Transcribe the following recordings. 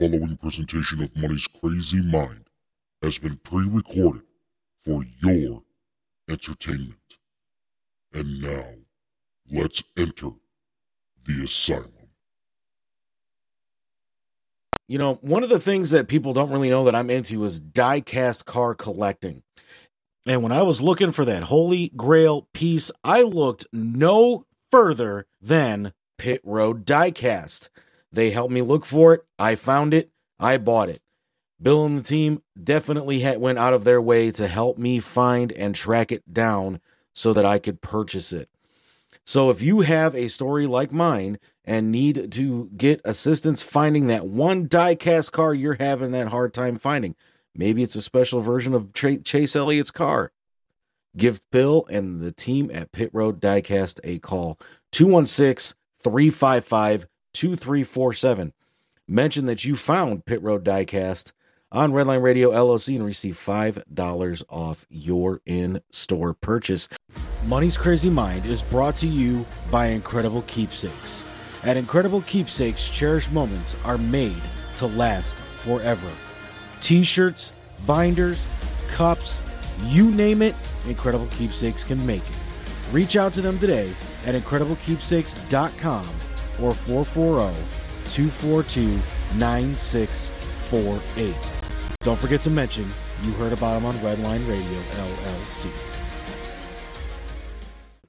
following presentation of Money's Crazy Mind has been pre recorded for your entertainment. And now, let's enter the asylum. You know, one of the things that people don't really know that I'm into is die cast car collecting. And when I was looking for that holy grail piece, I looked no further than Pit Road Diecast. They helped me look for it. I found it. I bought it. Bill and the team definitely had, went out of their way to help me find and track it down so that I could purchase it. So if you have a story like mine and need to get assistance finding that one diecast car you're having that hard time finding, maybe it's a special version of Chase Elliott's car. Give Bill and the team at Pit Road Diecast a call 216 355 2347. Mention that you found Pit Road Diecast on Redline Radio LLC and receive $5 off your in store purchase. Money's Crazy Mind is brought to you by Incredible Keepsakes. At Incredible Keepsakes, cherished moments are made to last forever. T shirts, binders, cups, you name it, Incredible Keepsakes can make it. Reach out to them today at IncredibleKeepsakes.com or 440 242 9648. Don't forget to mention you heard about them on Redline Radio LLC.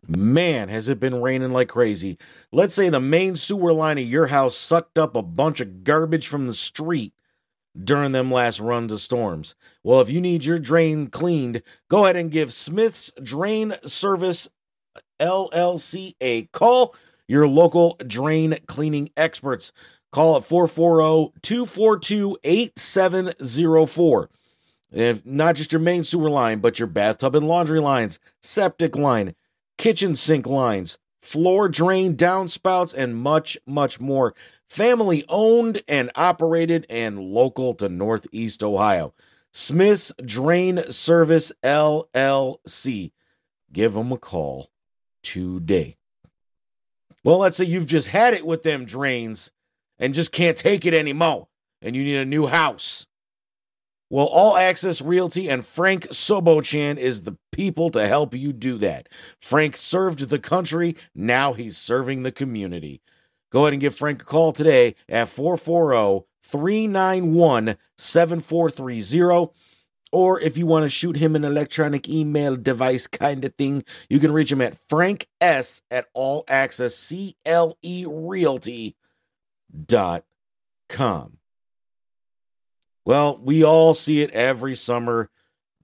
Man, has it been raining like crazy. Let's say the main sewer line of your house sucked up a bunch of garbage from the street during them last runs of storms. Well, if you need your drain cleaned, go ahead and give Smith's Drain Service LLC a call. Your local drain cleaning experts. Call at 440 242 8704. If not just your main sewer line, but your bathtub and laundry lines, septic line, kitchen sink lines, floor drain downspouts, and much, much more. Family owned and operated and local to Northeast Ohio. Smith's Drain Service LLC. Give them a call today. Well, let's say you've just had it with them drains and just can't take it anymore and you need a new house. Well, All Access Realty and Frank Sobochan is the people to help you do that. Frank served the country, now he's serving the community. Go ahead and give Frank a call today at 440 391 7430 or if you want to shoot him an electronic email device kind of thing, you can reach him at Frank S at all access CLE realty dot com. Well, we all see it every summer.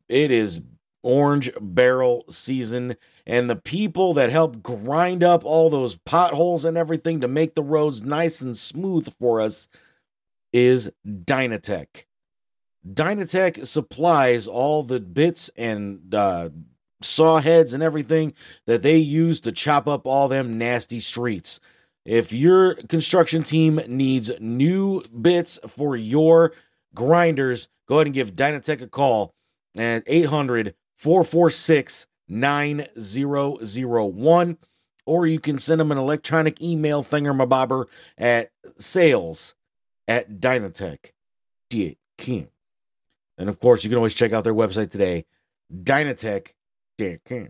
It is orange barrel season, and the people that help grind up all those potholes and everything to make the roads nice and smooth for us is Dynatech. Dynatech supplies all the bits and uh, saw heads and everything that they use to chop up all them nasty streets. If your construction team needs new bits for your grinders, go ahead and give Dynatech a call at 800 446 9001. Or you can send them an electronic email thingamabobber at sales at Dynatech.com. And of course, you can always check out their website today, Dynatech.com.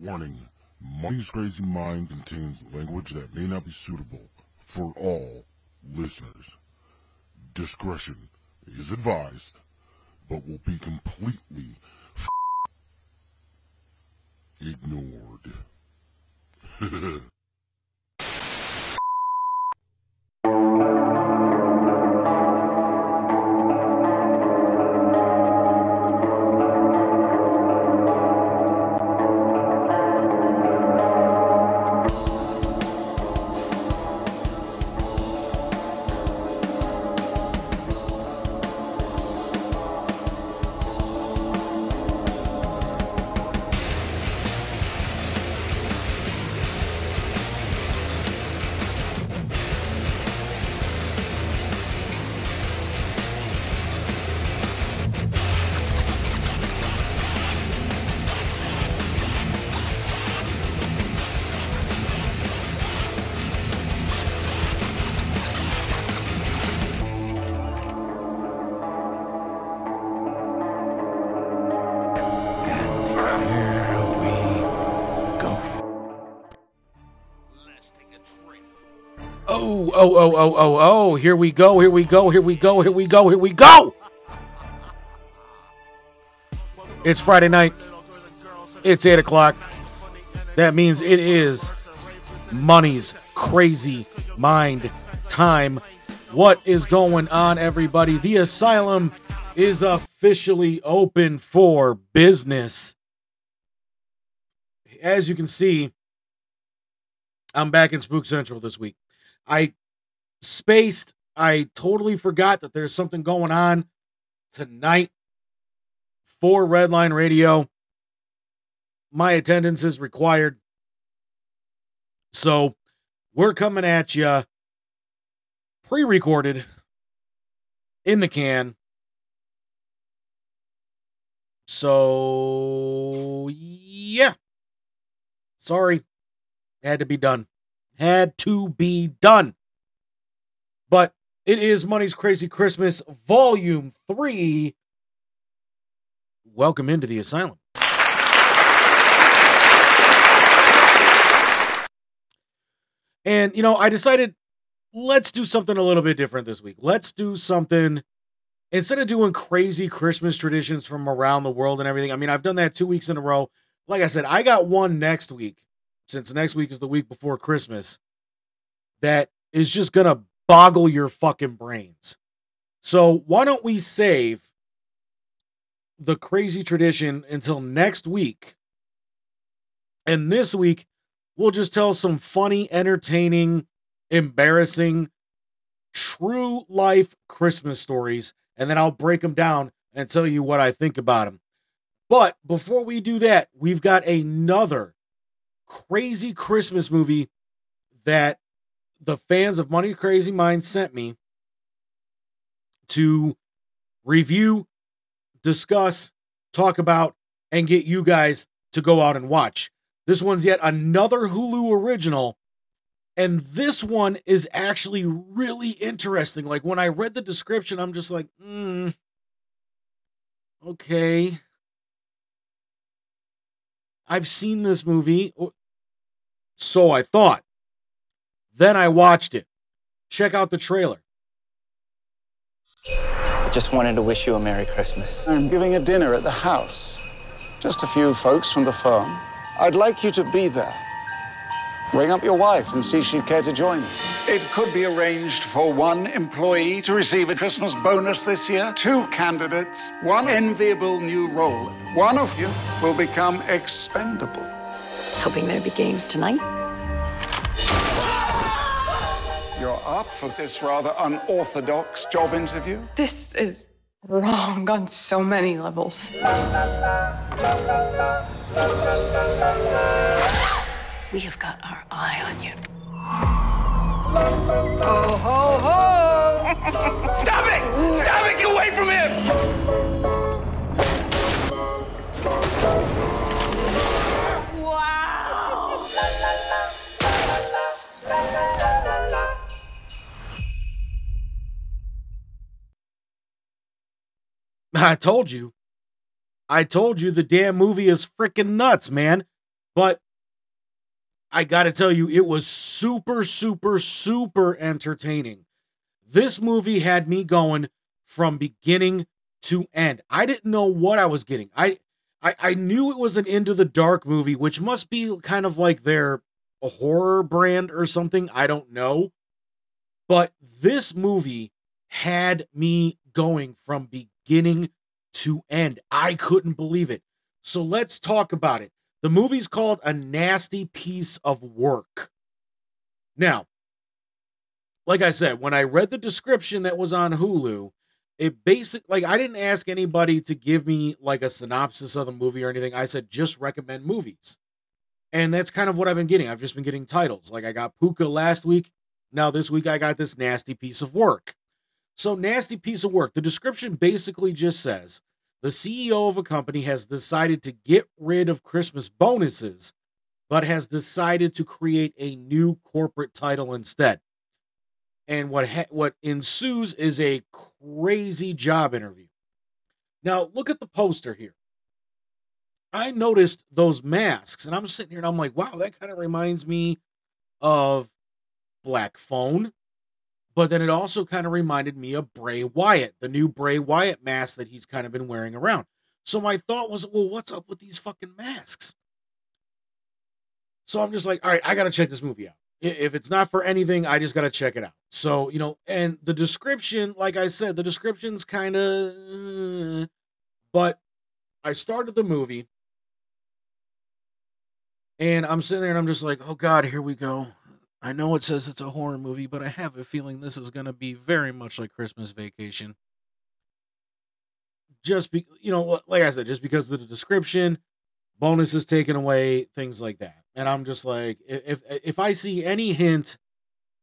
Warning Money's Crazy Mind contains language that may not be suitable for all listeners. Discretion is advised, but will be completely ignored. oh, oh, oh, oh, oh, here we go, here we go, here we go, here we go, here we go. It's Friday night. It's 8 o'clock. That means it is money's crazy mind time. What is going on, everybody? The asylum is officially open for business. As you can see, I'm back in Spook Central this week. I spaced, I totally forgot that there's something going on tonight for Redline Radio. My attendance is required. So we're coming at you pre recorded in the can. So, yeah. Sorry. Had to be done. Had to be done. But it is Money's Crazy Christmas, Volume 3. Welcome into the asylum. And, you know, I decided let's do something a little bit different this week. Let's do something instead of doing crazy Christmas traditions from around the world and everything. I mean, I've done that two weeks in a row. Like I said, I got one next week, since next week is the week before Christmas, that is just going to boggle your fucking brains. So, why don't we save the crazy tradition until next week? And this week, we'll just tell some funny, entertaining, embarrassing, true life Christmas stories, and then I'll break them down and tell you what I think about them. But before we do that, we've got another crazy Christmas movie that the fans of Money Crazy Mind sent me to review, discuss, talk about, and get you guys to go out and watch. This one's yet another Hulu original. And this one is actually really interesting. Like when I read the description, I'm just like, hmm, okay. I've seen this movie. So I thought. Then I watched it. Check out the trailer. I just wanted to wish you a Merry Christmas. I'm giving a dinner at the house. Just a few folks from the firm. I'd like you to be there. Ring up your wife and see if she'd care to join us. It could be arranged for one employee to receive a Christmas bonus this year, two candidates, one enviable new role. One of you will become expendable. I was hoping there'd be games tonight. You're up for this rather unorthodox job interview? This is wrong on so many levels. We have got our eye on you. Oh, ho, ho! Stop it! Stop it! Get away from him! I told you. I told you the damn movie is freaking nuts, man. But I got to tell you, it was super, super, super entertaining. This movie had me going from beginning to end. I didn't know what I was getting. I, I, I knew it was an Into the Dark movie, which must be kind of like their horror brand or something. I don't know. But this movie had me going from beginning to end. I couldn't believe it. So let's talk about it. The movie's called A Nasty Piece of Work. Now, like I said, when I read the description that was on Hulu, it basic like I didn't ask anybody to give me like a synopsis of the movie or anything. I said just recommend movies. And that's kind of what I've been getting. I've just been getting titles. Like I got Pooka last week. Now this week I got this nasty piece of work. So, nasty piece of work. The description basically just says the CEO of a company has decided to get rid of Christmas bonuses, but has decided to create a new corporate title instead. And what ha- what ensues is a crazy job interview. Now, look at the poster here. I noticed those masks, and I'm sitting here and I'm like, wow, that kind of reminds me of Black Phone But then it also kind of reminded me of Bray Wyatt, the new Bray Wyatt mask that he's kind of been wearing around. So my thought was, well, what's up with these fucking masks? So I'm just like, all right, I got to check this movie out. If it's not for anything, I just got to check it out. So, you know, and the description, like I said, the description's kind of, but I started the movie and I'm sitting there and I'm just like, oh God, here we go. I know it says it's a horror movie, but I have a feeling this is going to be very much like Christmas Vacation. Just be, you know, like I said, just because of the description, bonuses taken away, things like that. And I'm just like, if if I see any hint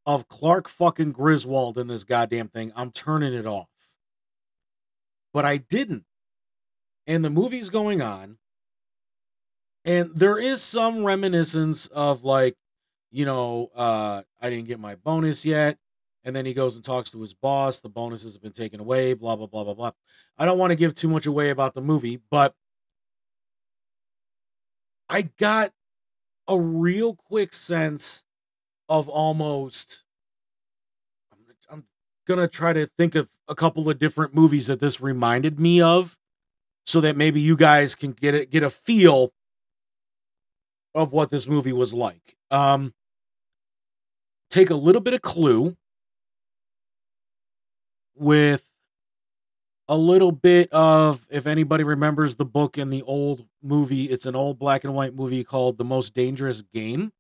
of Clark fucking Griswold in this goddamn thing, I'm turning it off. But I didn't. And the movie's going on. And there is some reminiscence of like, you know, uh, I didn't get my bonus yet. And then he goes and talks to his boss. The bonuses have been taken away, blah, blah, blah, blah, blah. I don't want to give too much away about the movie, but I got a real quick sense of almost. I'm, I'm gonna try to think of a couple of different movies that this reminded me of, so that maybe you guys can get it, get a feel of what this movie was like. Um, take a little bit of Clue with a little bit of if anybody remembers the book in the old movie it's an old black and white movie called the most dangerous game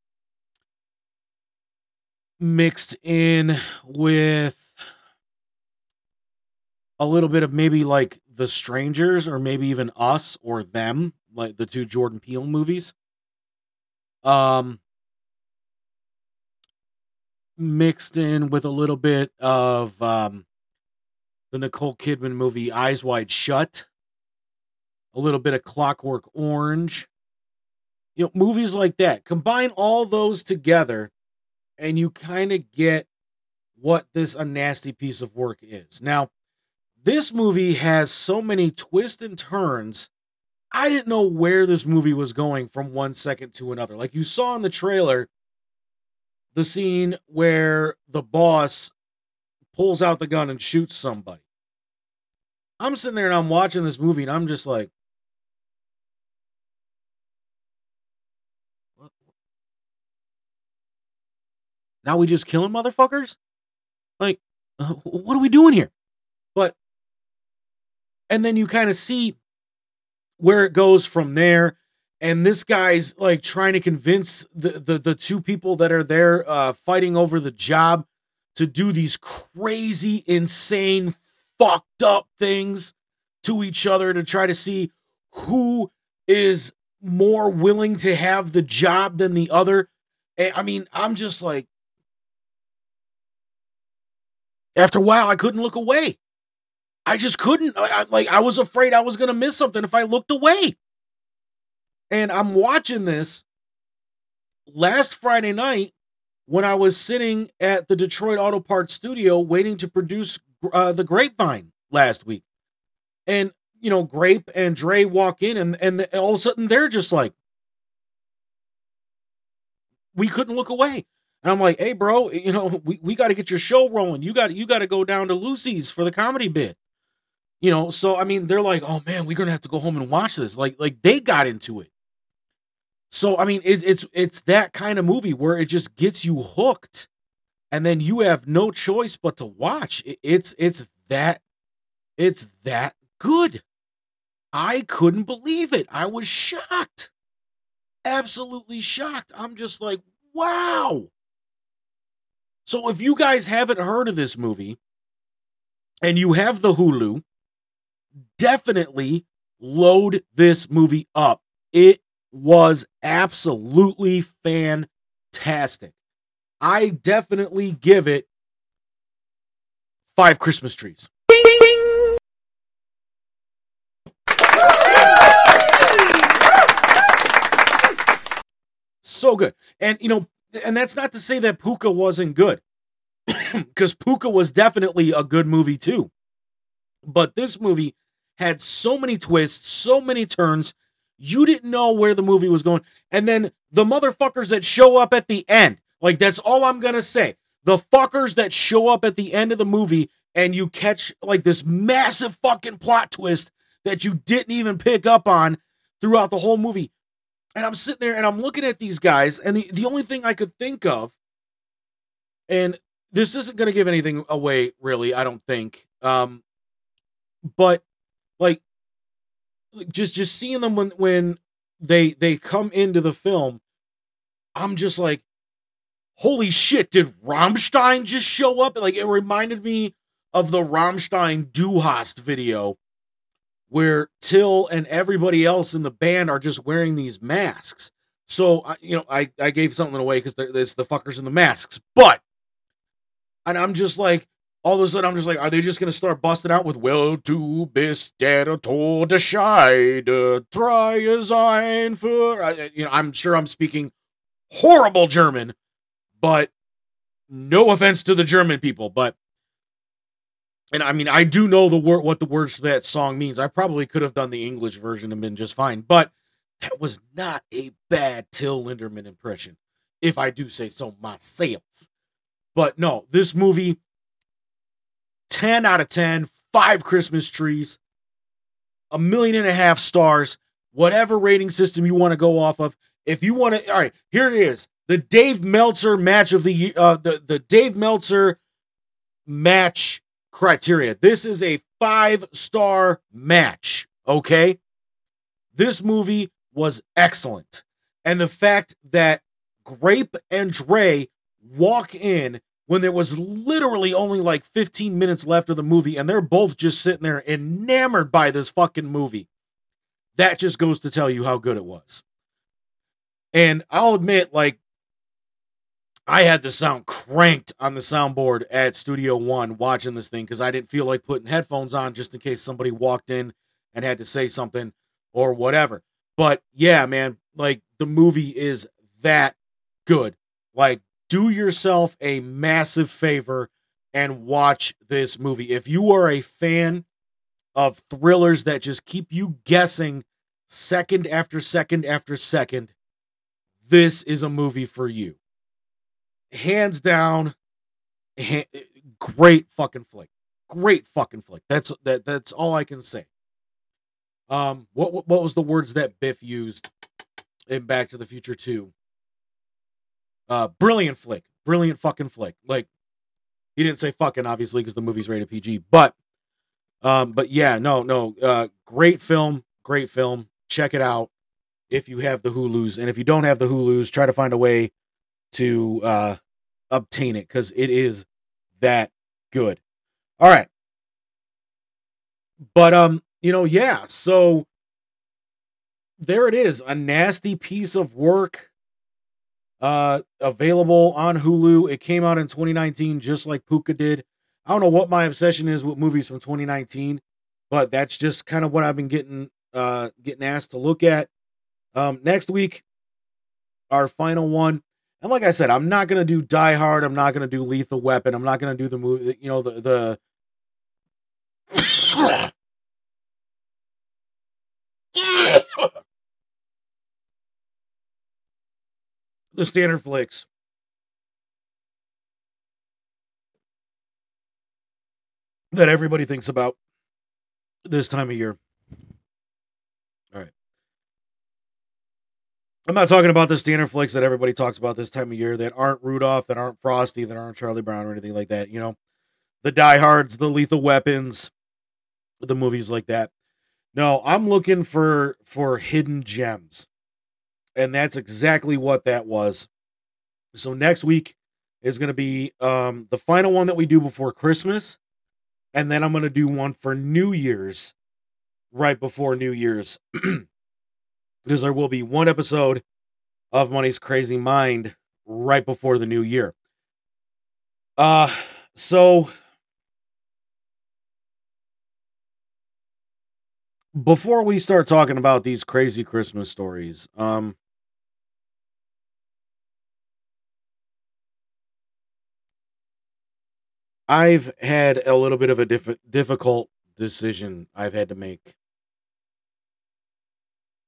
mixed in with a little bit of maybe like the strangers or maybe even us or them like the two jordan peele movies. Um mixed in with a little bit of um the Nicole Kidman movie Eyes Wide Shut, a little bit of Clockwork Orange. You know, movies like that. Combine all those together and you kind of get what this a nasty piece of work is. Now, this movie has so many twists and turns. I didn't know where this movie was going from one second to another. Like you saw in the trailer, the scene where the boss pulls out the gun and shoots somebody. I'm sitting there and I'm watching this movie and I'm just like, what? now we just killing motherfuckers? Like, uh, what are we doing here? But, and then you kind of see where it goes from there. And this guy's like trying to convince the, the, the two people that are there uh, fighting over the job to do these crazy, insane, fucked up things to each other to try to see who is more willing to have the job than the other. And, I mean, I'm just like, after a while, I couldn't look away. I just couldn't. I, I- like, I was afraid I was going to miss something if I looked away. And I'm watching this last Friday night when I was sitting at the Detroit Auto Parts studio waiting to produce uh, the Grapevine last week, and you know, Grape and Dre walk in, and and all of a sudden they're just like, we couldn't look away. And I'm like, hey, bro, you know, we, we got to get your show rolling. You got you got to go down to Lucy's for the comedy bit. You know, so I mean, they're like, oh man, we're gonna have to go home and watch this. Like, like they got into it. So I mean, it, it's it's that kind of movie where it just gets you hooked, and then you have no choice but to watch. It- it's it's that it's that good. I couldn't believe it. I was shocked, absolutely shocked. I'm just like, wow. So if you guys haven't heard of this movie, and you have the Hulu, definitely load this movie up. It was absolutely fantastic. I definitely give it five Christmas trees. So good. And, you know, and that's not to say that Pooka wasn't good, because Pooka was definitely a good movie too. But this movie had so many twists, so many turns. You didn't know where the movie was going. And then the motherfuckers that show up at the end, like that's all I'm going to say. the fuckers that show up at the end of the movie and you catch like this massive fucking plot twist that you didn't even pick up on throughout the whole movie. And I'm sitting there and I'm looking at these guys, and the, the only thing I could think of, and this isn't going to give anything away, really, I don't think. Um, but like, just just seeing them when when they they come into the film, I'm just like, holy shit! Did Rammstein just show up? Like, it reminded me of the Rammstein Du Hast video where Till and everybody else in the band are just wearing these masks. So, you know, I, I gave something away because there's the fuckers in the masks. But, and I'm just like, all of a sudden, I'm just like, are they just to start busting out with, Well, du bist der Todesscheide, drei uh, sein für. I- You know, I'm sure I'm speaking horrible German, but no offense to the German people, but and I mean, I do know the word what the words to that song means. I probably could have done the English version and been just fine, but that was not a bad Till Linderman impression, if I do say so myself. But no, this movie, 10 out of 10, five Christmas trees, a million and a half stars, whatever rating system you want to go off of. If you want to, all right, here it is. The Dave Meltzer match of the uh, the, the Dave Meltzer match criteria. This is a five star match. Okay. This movie was excellent. And the fact that Grape and Dre walk in when there was literally only like 15 minutes left of the movie and they're both just sitting there enamored by this fucking movie. That just goes to tell you how good it was. And I'll admit, like, I had the sound cranked on the soundboard at Studio One watching this thing because I didn't feel like putting headphones on just in case somebody walked in and had to say something or whatever. But yeah, man, like the movie is that good. Like, do yourself a massive favor and watch this movie. If you are a fan of thrillers that just keep you guessing second after second after second, this is a movie for you. Hands down ha- great fucking flick. Great fucking flick. That's that that's all i can say. Um what what, was the words that biff used in back to the future 2 uh brilliant flick brilliant fucking flick like he didn't say fucking obviously because the movie's rated pg but um but yeah no no uh great film great film check it out if you have the hulus and if you don't have the hulus try to find a way to uh obtain it because it is that good. All right. But um, you know, yeah, so there it is, a nasty piece of work uh available on Hulu. It came out in 2019 just like Pooka did. I don't know what my obsession is with movies from 2019, but that's just kind of what I've been getting uh getting asked to look at. Um next week our final one and like I said, I'm not gonna do Die Hard. I'm not gonna do Lethal Weapon. I'm not gonna do the movie. You know the the. The standard flicks. That everybody thinks about this time of year. All right. I'm not talking about the standard flicks that everybody talks about this time of year that aren't Rudolph, that aren't Frosty, that aren't Charlie Brown or anything like that. You know, the diehards, the lethal weapons, the movies like that. No, I'm looking for for hidden gems. And that's exactly what that was. So next week is going to be um the final one that we do before Christmas and then I'm going to do one for New Year's right before New Year's. because there will be one episode of Money's Crazy Mind right before the new year. Uh so before we start talking about these crazy Christmas stories, um I've had a little bit of a diff- difficult decision I've had to make.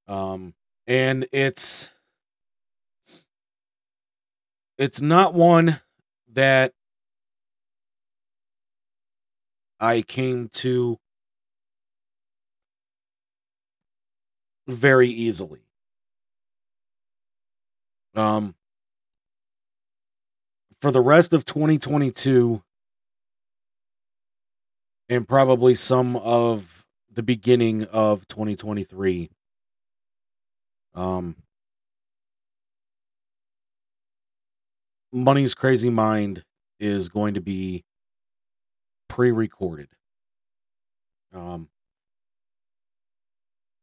Um and it's it's not one that I came to very easily. Um, for the rest of 2022 and probably some of the beginning of 2023, um, Money's Crazy Mind is going to be pre-recorded. Um,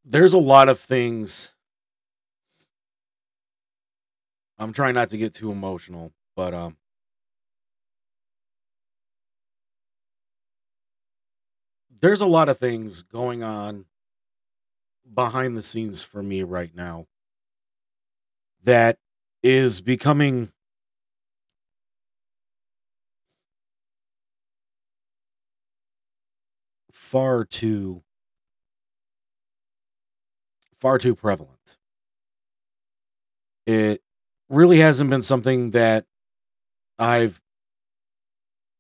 there's a lot of things. I'm trying not to get too emotional, but um, there's a lot of things going on behind the scenes for me right now that is becoming far too far too prevalent. It really hasn't been something that I've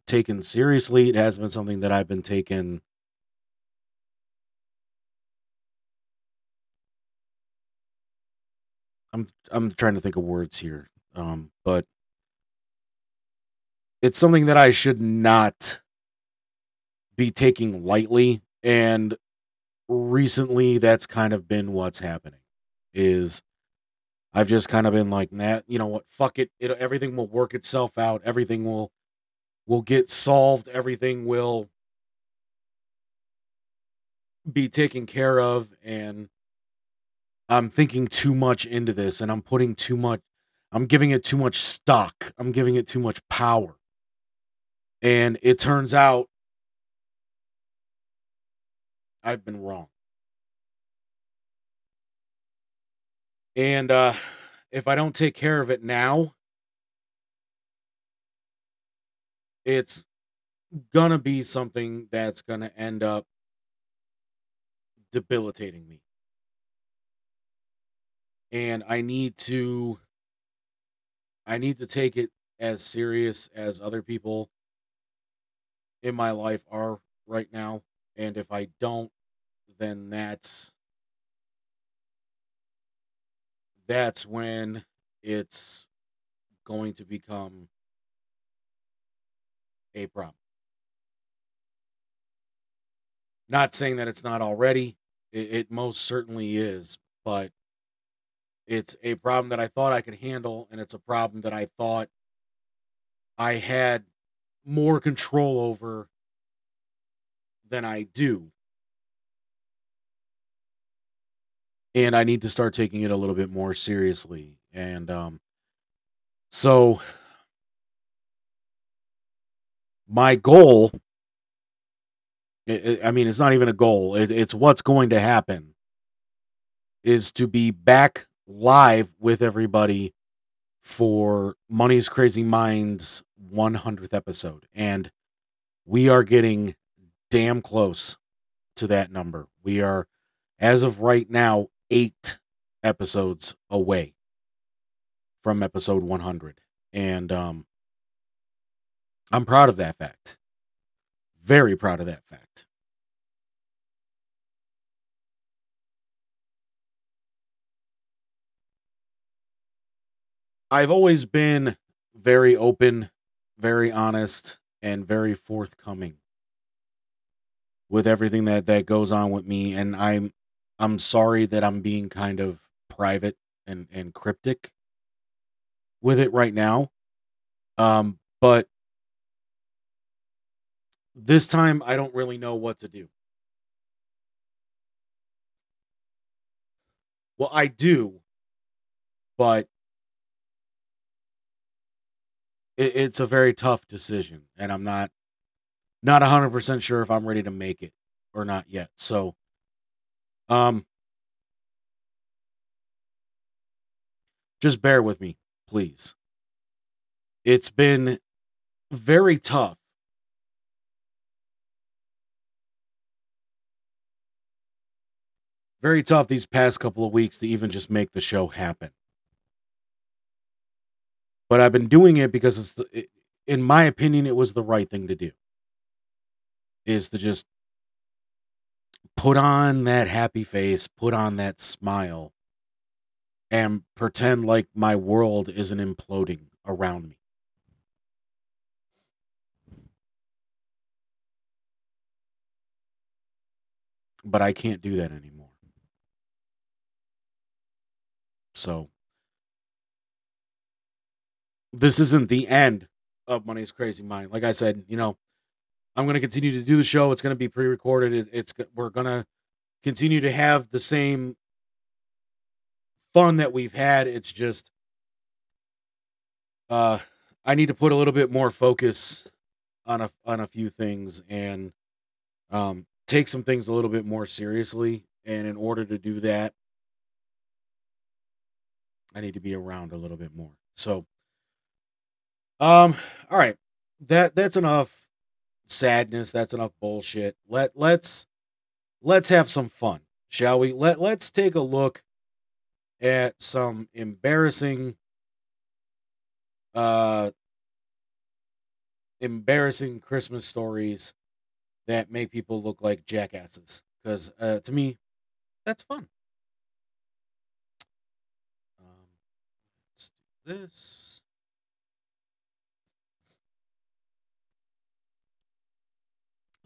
taken seriously. It hasn't been something that I've been taken I'm I'm trying to think of words here. Um, but it's something that I should not be taking lightly and recently that's kind of been what's happening is I've just kind of been like, nah, you know what, fuck it. it everything will work itself out. Everything will will get solved. Everything will be taken care of and I'm thinking too much into this and I'm putting too much I'm giving it too much stock. I'm giving it too much power. And it turns out I've been wrong. And uh if I don't take care of it now, it's gonna be something that's gonna end up debilitating me. And I need to I need to take it as serious as other people in my life are right now. And if I don't, then that's that's when it's going to become a problem. Not saying that it's not already, it, it most certainly is, but it's a problem that I thought I could handle, and it's a problem that I thought I had more control over than I do. And I need to start taking it a little bit more seriously. And um, so my goal I mean, it's not even a goal. it's what's going to happen is to be back live with everybody for Money's Crazy Minds 100th episode. And we are getting damn close to that number. We are, as of right now, eight episodes away from episode 100. And um, I'm proud of that fact. Very proud of that fact. I've always been very open, very honest, and very forthcoming with everything that that goes on with me and I'm I'm sorry that I'm being kind of private and and cryptic with it right now. Um but this time I don't really know what to do. Well, I do, but it, it's a very tough decision, and I'm not not 100% sure if I'm ready to make it or not yet. So, um, just bear with me, please. It's been very tough. Very tough these past couple of weeks to even just make the show happen but I've been doing it because it's, the, it, in my opinion, it was the right thing to do. is to just put on that happy face, put on that smile, and pretend like my world isn't imploding around me. But I can't do that anymore. So, this isn't the end of Money's Crazy Mind. Like I said, you know, I'm going to continue to do the show. It's going to be pre-recorded. It, it's we're going to continue to have the same fun that we've had. It's just uh I need to put a little bit more focus on a on a few things and um take some things a little bit more seriously and in order to do that I need to be around a little bit more. So um all right. That that's enough sadness, that's enough bullshit. Let let's let's have some fun, shall we? Let let's take a look at some embarrassing uh embarrassing Christmas stories that make people look like jackasses. Because uh, to me, that's fun. Um, let's do this.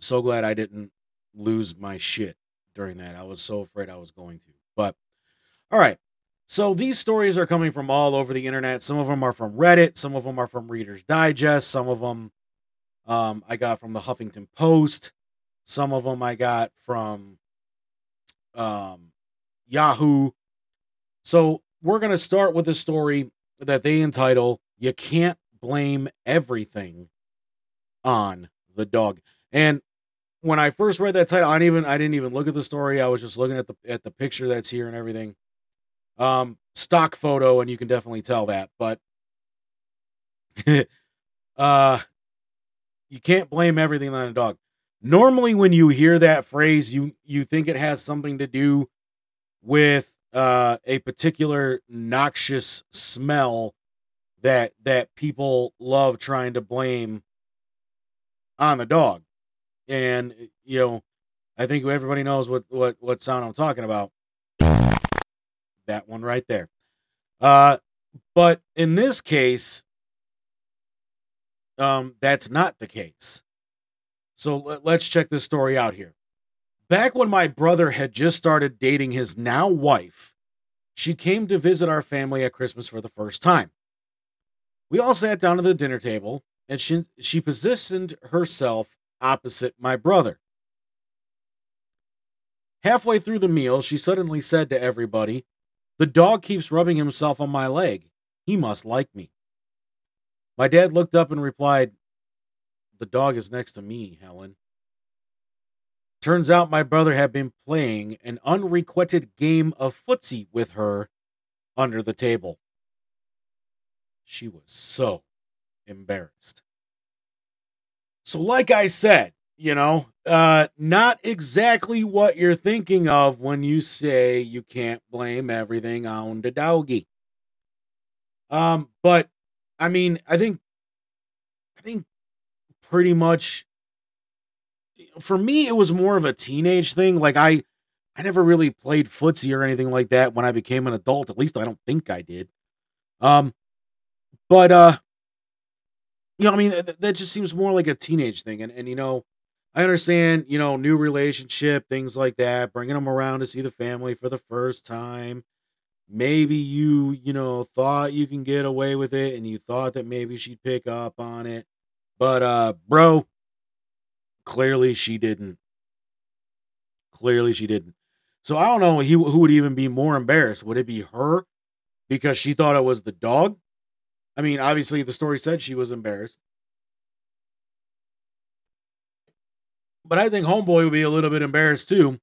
So glad I didn't lose my shit during that. I was so afraid I was going to. But all right. So these stories are coming from all over the internet. Some of them are from Reddit, some of them are from Reader's Digest, some of them um, I got from the Huffington Post, some of them I got from um, Yahoo. So we're going to start with a story that they entitle "You Can't Blame Everything on the Dog." And when I first read that title, I didn't even I didn't even look at the story. I was just looking at the at the picture that's here and everything. Um stock photo and you can definitely tell that but uh you can't blame everything on a dog. Normally when you hear that phrase you you think it has something to do with uh a particular noxious smell that that people love trying to blame on the dog and you know i think everybody knows what what what sound i'm talking about that one right there. Uh, but in this case, um, that's not the case. So let, let's check this story out here. Back when my brother had just started dating his now wife, she came to visit our family at Christmas for the first time. We all sat down at the dinner table, and she, she positioned herself opposite my brother. Halfway through the meal, she suddenly said to everybody, the dog keeps rubbing himself on my leg. He must like me. My dad looked up and replied, The dog is next to me, Helen. Turns out my brother had been playing an unrequited game of footsie with her under the table. She was so embarrassed. So, like I said, you know, uh, not exactly what you're thinking of when you say you can't blame everything on the doggy. Um, but I mean, I think, I think pretty much for me, it was more of a teenage thing. Like I, I never really played footsie or anything like that when I became an adult. At least I don't think I did. Um, but uh, you know, I mean, that, that just seems more like a teenage thing. And and you know, I understand, you know, new relationship, things like that, bringing them around to see the family for the first time. Maybe you, you know, thought you can get away with it and you thought that maybe she'd pick up on it. But uh bro, clearly she didn't. Clearly she didn't. So I don't know he, who would even be more embarrassed. Would it be her because she thought it was the dog? I mean, obviously the story said she was embarrassed. But I think Homeboy would be a little bit embarrassed too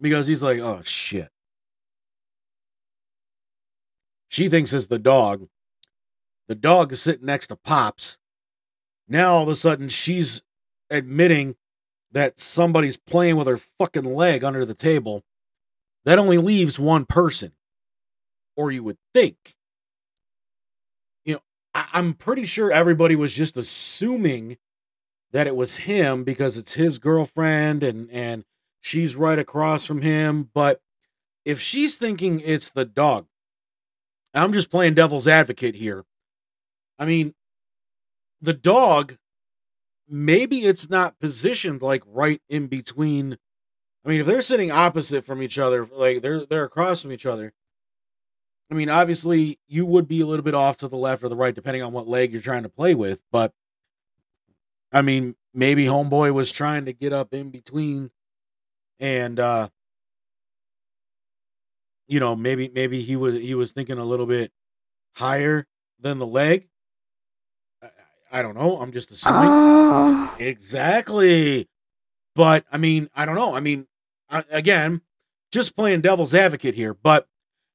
because he's like, oh shit. She thinks it's the dog. The dog is sitting next to Pops. Now all of a sudden she's admitting that somebody's playing with her fucking leg under the table. That only leaves one person. Or you would think. I- I'm pretty sure everybody was just assuming that it was him because it's his girlfriend and and she's right across from him. But if she's thinking it's the dog, I'm just playing devil's advocate here. I mean, the dog, maybe it's not positioned like right in between. I mean, if they're sitting opposite from each other, like they're they're across from each other. I mean, obviously, you would be a little bit off to the left or the right, depending on what leg you're trying to play with. But I mean, maybe Homeboy was trying to get up in between, and uh, you know, maybe maybe he was he was thinking a little bit higher than the leg. I, I don't know. I'm just assuming. Exactly. But I mean, I don't know. I mean, I, again, just playing devil's advocate here. But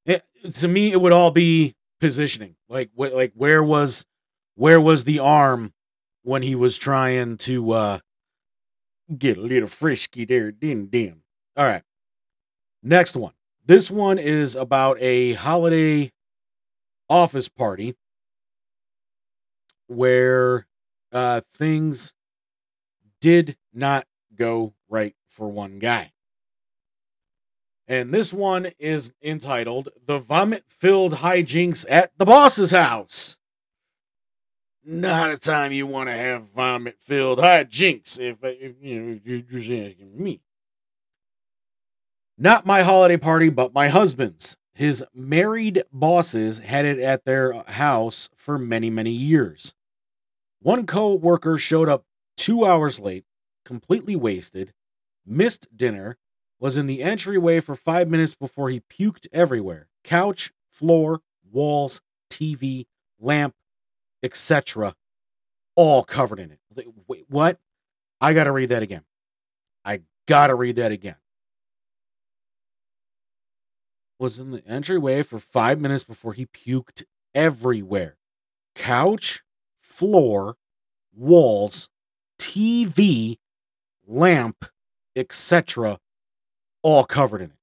it, to me, it would all be positioning. Like, wh- like where was where was the arm when he was trying to uh get a little frisky there? Din dim. All right. Next one. This one is about a holiday office party where uh, things did not go right for one guy. And this one is entitled The Vomit Filled Hijinks at the Boss's House. Not a time you want to have vomit filled hijinks if, uh, if you know if you're just asking me. Not my holiday party, but my husband's. His married bosses had it at their house for many, many years. One co worker showed up two hours late, completely wasted, missed dinner, was in the entryway for five minutes before he puked everywhere couch, floor, walls, TV, lamp, etc. All covered in it. Wait, what? I got to read that again. I got to read that again was in the entryway for five minutes before he puked everywhere couch, floor, walls, TV, lamp, etc. All covered in it.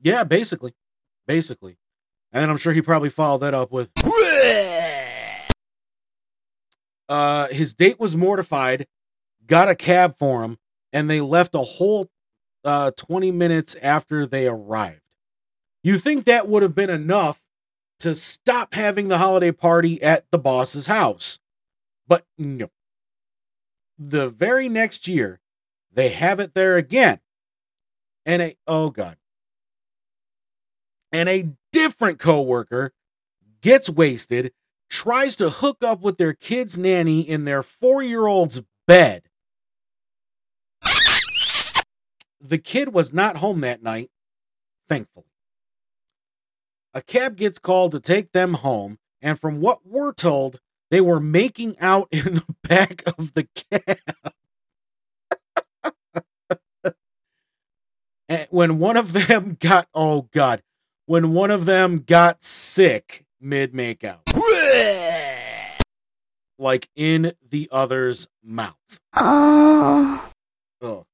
Yeah, basically. Basically. And then I'm sure he probably followed that up with uh his date was mortified got a cab for him and they left a whole uh 20 minutes after they arrived you think that would have been enough to stop having the holiday party at the boss's house but no the very next year they have it there again and a oh god and a different coworker gets wasted tries to hook up with their kid's nanny in their four year old's bed. The kid was not home that night, thankfully. A cab gets called to take them home, and from what we're told, they were making out in the back of the cab. and when one of them got, oh God, when one of them got sick mid makeout like in the other's mouth. Oh.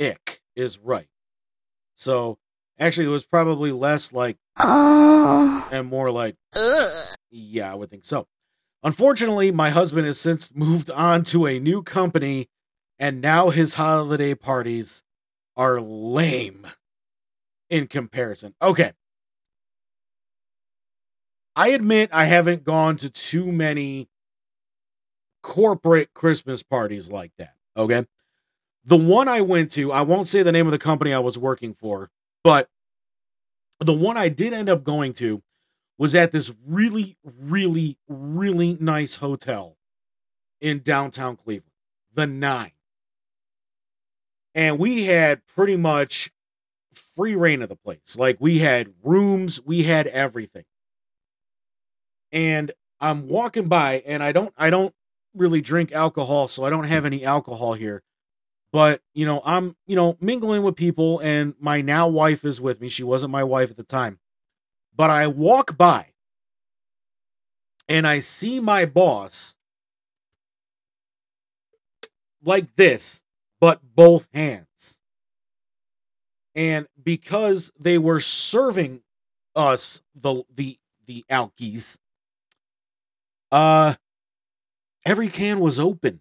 Ick is right. So actually, it was probably less like ah. and more like yeah, I would think so. Unfortunately, my husband has since moved on to a new company, and now his holiday parties are lame in comparison. Okay. I admit I haven't gone to too many corporate Christmas parties like that. Okay. The one I went to, I won't say the name of the company I was working for, but the one I did end up going to was at this really, really, really nice hotel in downtown Cleveland, the Nine. And we had pretty much free reign of the place. Like we had rooms, we had everything. And I'm walking by and I don't I don't really drink alcohol, so I don't have any alcohol here. But, you know, I'm, you know, mingling with people and my now wife is with me. She wasn't my wife at the time. But I walk by and I see my boss like this, but both hands. And because they were serving us the the the alkies. Uh, every can was open.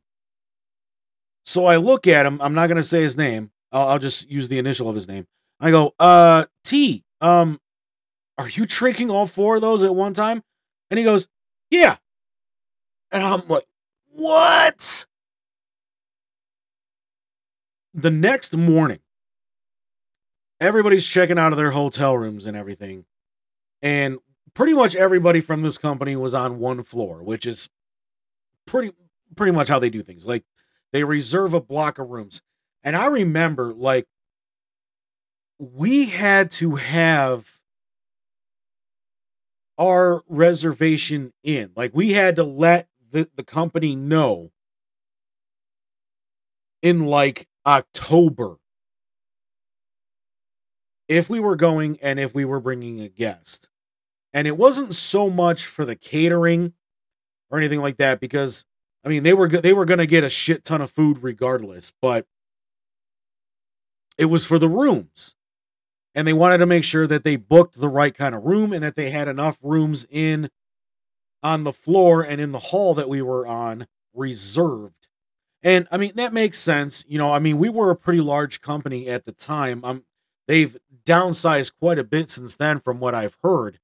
So I look at him. I'm not gonna say his name. I'll, I'll just use the initial of his name. I go, uh, T. Um, are you drinking all four of those at one time? And he goes, yeah. And I'm like, what? The next morning, everybody's checking out of their hotel rooms and everything. And pretty much everybody from this company was on one floor, which is pretty pretty much how they do things. Like they reserve a block of rooms. And I remember like we had to have our reservation in. Like we had to let the, the company know in like October if we were going and if we were bringing a guest. And it wasn't so much for the catering or anything like that because I mean they were they were going to get a shit ton of food regardless, but it was for the rooms. And they wanted to make sure that they booked the right kind of room and that they had enough rooms in on the floor and in the hall that we were on reserved. And I mean that makes sense. You know, I mean we were a pretty large company at the time. Um they've downsized quite a bit since then from what I've heard.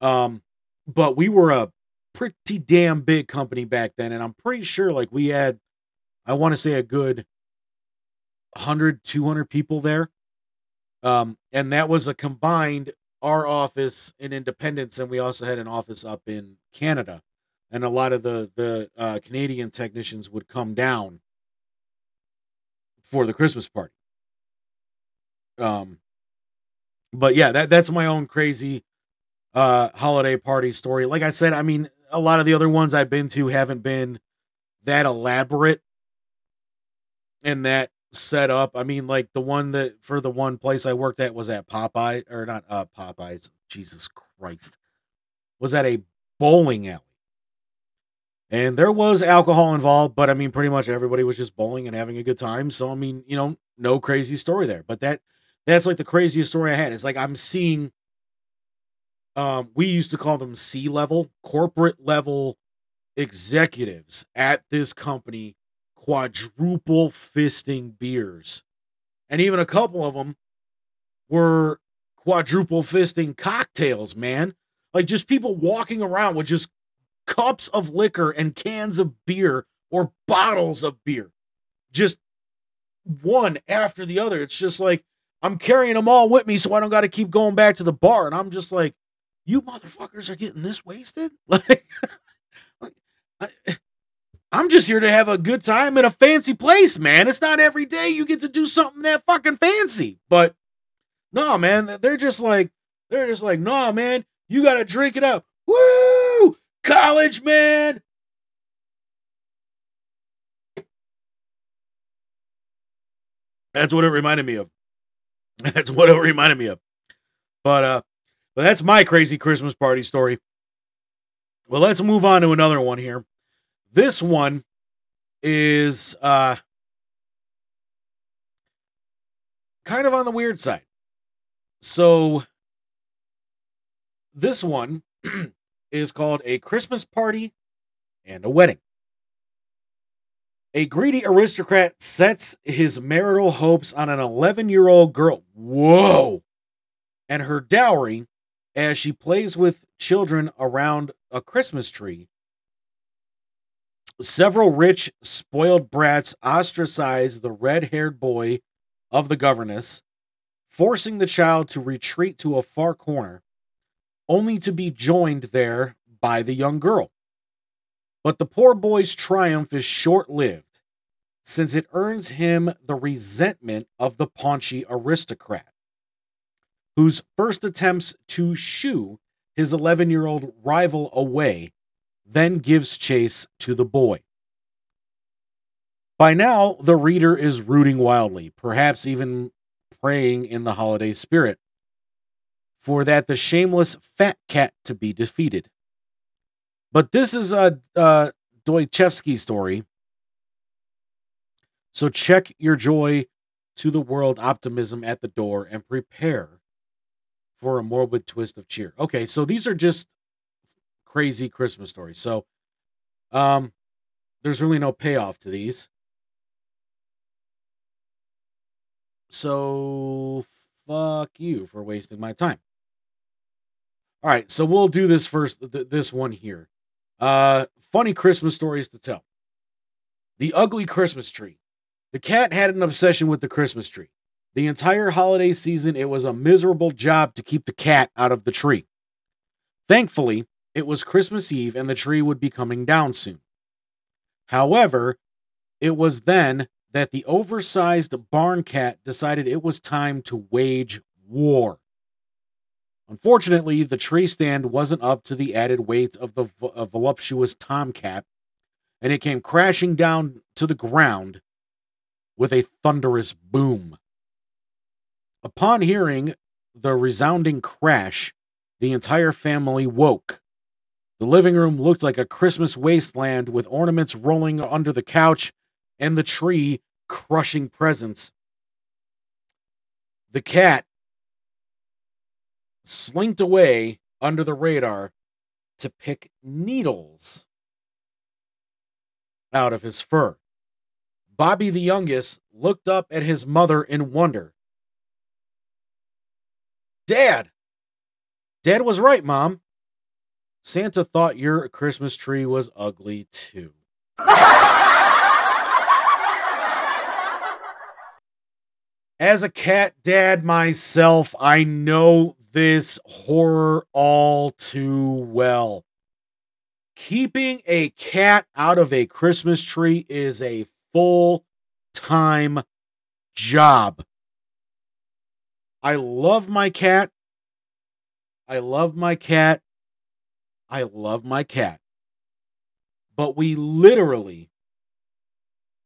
Um but we were a pretty damn big company back then and I'm pretty sure like we had I want to say a good 100 200 people there. Um and that was a combined our office in Independence and we also had an office up in Canada and a lot of the the uh, Canadian technicians would come down for the Christmas party. Um, but yeah, that that's my own crazy uh holiday party story. Like I said, I mean, a lot of the other ones I've been to haven't been that elaborate and that set up. I mean, like the one that for the one place I worked at was at Popeye or not uh Popeyes. Jesus Christ. Was at a bowling alley. And there was alcohol involved, but I mean, pretty much everybody was just bowling and having a good time. So I mean, you know, no crazy story there. But that that's like the craziest story I had. It's like I'm seeing um we used to call them C level, corporate level executives at this company quadruple fisting beers. And even a couple of them were quadruple fisting cocktails, man. Like just people walking around with just cups of liquor and cans of beer or bottles of beer. Just one after the other. It's just like I'm carrying them all with me so I don't got to keep going back to the bar. And I'm just like, you motherfuckers are getting this wasted? Like, like I, I'm just here to have a good time in a fancy place, man. It's not every day you get to do something that fucking fancy. But no, man, they're just like, they're just like, no, man, you got to drink it up. Woo! College, man! That's what it reminded me of. That's what it reminded me of. But uh but that's my crazy Christmas party story. Well, let's move on to another one here. This one is uh kind of on the weird side. So this one is called A Christmas Party and a Wedding. A greedy aristocrat sets his marital hopes on an 11 year old girl. Whoa! And her dowry as she plays with children around a Christmas tree. Several rich, spoiled brats ostracize the red haired boy of the governess, forcing the child to retreat to a far corner, only to be joined there by the young girl. But the poor boy's triumph is short lived, since it earns him the resentment of the paunchy aristocrat, whose first attempts to shoo his 11 year old rival away then gives chase to the boy. By now, the reader is rooting wildly, perhaps even praying in the holiday spirit, for that the shameless fat cat to be defeated. But this is a, a story. So check your joy to the world optimism at the door and prepare for a morbid twist of cheer. Okay, so these are just crazy Christmas stories. So, um, there's really no payoff to these. So, fuck you for wasting my time. All right, so we'll do this first. Th- this one here. Uh, funny Christmas stories to tell. The ugly Christmas tree. The cat had an obsession with the Christmas tree. The entire holiday season, it was a miserable job to keep the cat out of the tree. Thankfully, it was Christmas Eve and the tree would be coming down soon. However, it was then that the oversized barn cat decided it was time to wage war. Unfortunately, the tree stand wasn't up to the added weight of the vo- voluptuous tomcat, and it came crashing down to the ground with a thunderous boom. Upon hearing the resounding crash, the entire family woke. The living room looked like a Christmas wasteland with ornaments rolling under the couch and the tree crushing presents. The cat slinked away under the radar to pick needles out of his fur. Bobby, the youngest, looked up at his mother in wonder. Dad! Dad was right, Mom. Santa thought your Christmas tree was ugly too. As a cat dad myself, I know this horror all too well. Keeping a cat out of a Christmas tree is a full time job. I love my cat. I love my cat. I love my cat. But we literally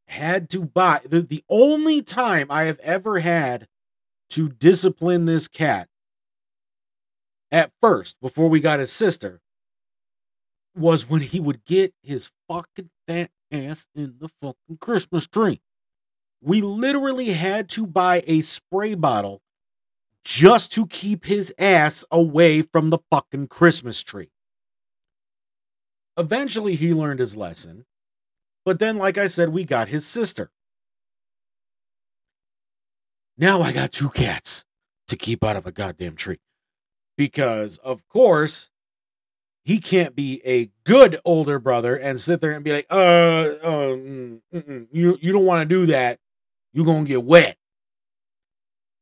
had to buy the, the only time I have ever had to discipline this cat at first, before we got his sister, was when he would get his fucking fat ass in the fucking Christmas tree. We literally had to buy a spray bottle just to keep his ass away from the fucking Christmas tree. Eventually, he learned his lesson. But then, like I said, we got his sister. Now I got two cats to keep out of a goddamn tree. Because, of course, he can't be a good older brother and sit there and be like, uh, uh mm, mm-mm, you, you don't want to do that. You're going to get wet.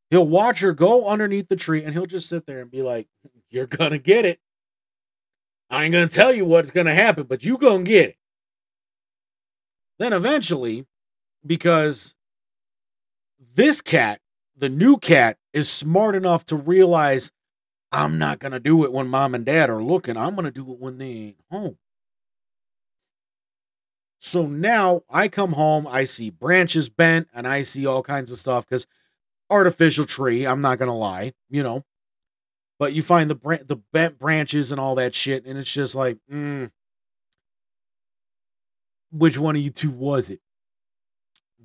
He'll watch her go underneath the tree and he'll just sit there and be like, You're going to get it. I ain't to tell you what's to happen, but you to get it. Then eventually, because this cat, the new cat, is smart enough to realize I'm not to do it when mom and dad are looking. I'm to do it when they ain't home. So now I come home, I see branches bent, and I see all kinds of stuff because artificial tree, I'm not to lie, you know. But you find the bran- the bent branches and all that shit, and it's just like, mm, which one of you two was it?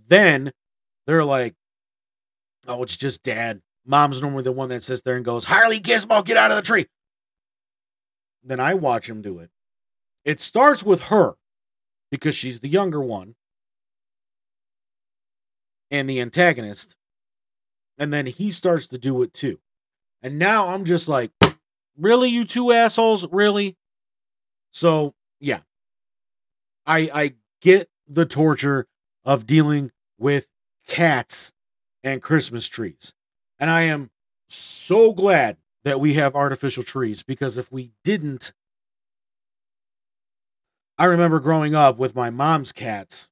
Then they're like, oh, it's just dad. Mom's normally the one that sits there and goes, Harley Gizmo, get out of the tree. Then I watch him do it. It starts with her because she's the younger one and the antagonist. And then he starts to do it too. And now I'm just like, really, you two assholes? Really? So, yeah. I I get the torture of dealing with cats and Christmas trees. And I am so glad that we have artificial trees because if we didn't, I remember growing up with my mom's cats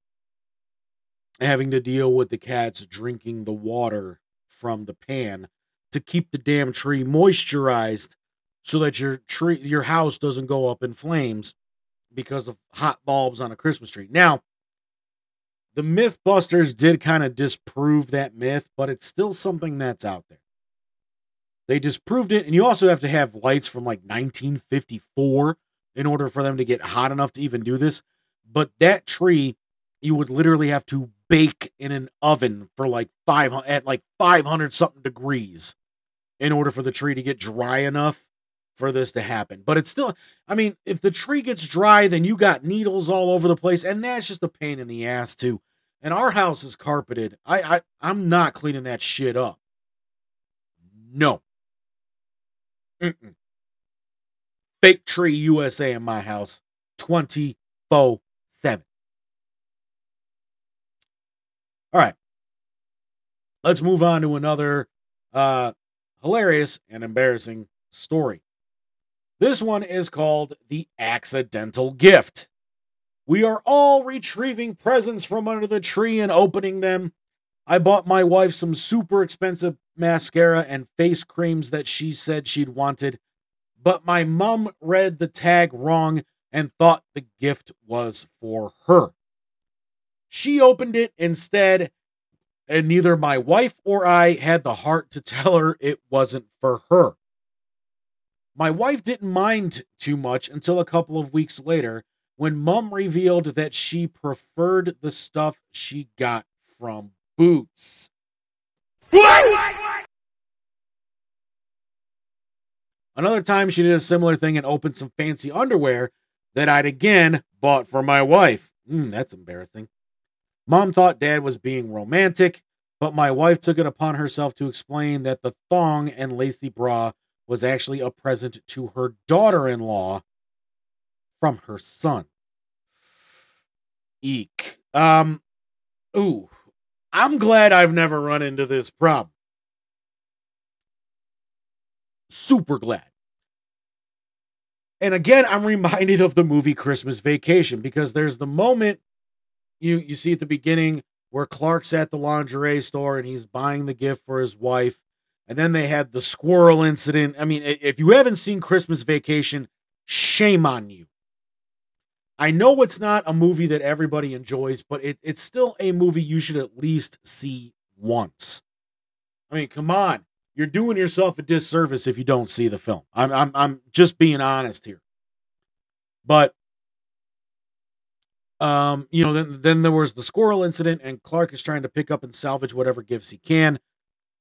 having to deal with the cats drinking the water from the pan to keep the damn tree moisturized so that your tree your house doesn't go up in flames because of hot bulbs on a Christmas tree. Now, the Mythbusters did kind of disprove that myth, but it's still something that's out there. They disproved it, and you also have to have lights from like 1954 in order for them to get hot enough to even do this. But that tree, you would literally have to bake in an oven for like five at like 500 something degrees in order for the tree to get dry enough for this to happen. But it's still, I mean, if the tree gets dry, then you got needles all over the place, and that's just a pain in the ass too. And our house is carpeted. I, I I'm not cleaning that shit up. No. Mm-mm. Fake tree USA in my house, twenty four seven. All right. Let's move on to another uh, hilarious and embarrassing story. This one is called The Accidental Gift. We are all retrieving presents from under the tree and opening them. I bought my wife some super expensive mascara and face creams that she said she'd wanted, but my mom read the tag wrong and thought the gift was for her. She opened it instead, and neither my wife or I had the heart to tell her it wasn't for her. My wife didn't mind too much until a couple of weeks later when mom revealed that she preferred the stuff she got from Boots. Another time she did a similar thing and opened some fancy underwear that I'd again bought for my wife. Mm, that's embarrassing. Mom thought dad was being romantic, but my wife took it upon herself to explain that the thong and lacy bra was actually a present to her daughter in law from her son. Eek. Um, ooh, I'm glad I've never run into this problem. Super glad. And again, I'm reminded of the movie Christmas Vacation because there's the moment you you see at the beginning where Clark's at the lingerie store and he's buying the gift for his wife. And then they had the squirrel incident. I mean, if you haven't seen Christmas Vacation, shame on you. I know it's not a movie that everybody enjoys, but it, it's still a movie you should at least see once. I mean, come on. You're doing yourself a disservice if you don't see the film. I'm I'm I'm just being honest here. But um, you know, then then there was the squirrel incident, and Clark is trying to pick up and salvage whatever gifts he can,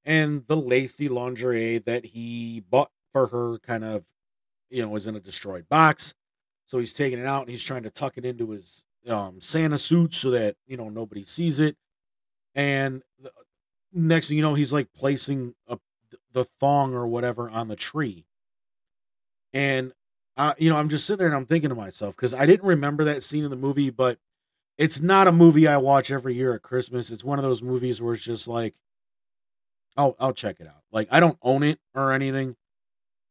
and the lacy lingerie that he bought for her kind of, you know, is in a destroyed box. So he's taking it out and he's trying to tuck it into his um, Santa suit so that you know nobody sees it. And the, next thing you know, he's like placing a, the thong or whatever on the tree. And you know, I'm just sitting there and I'm thinking to myself because I didn't remember that scene in the movie, but it's not a movie I watch every year at Christmas. It's one of those movies where it's just like, oh, I'll check it out. Like I don't own it or anything,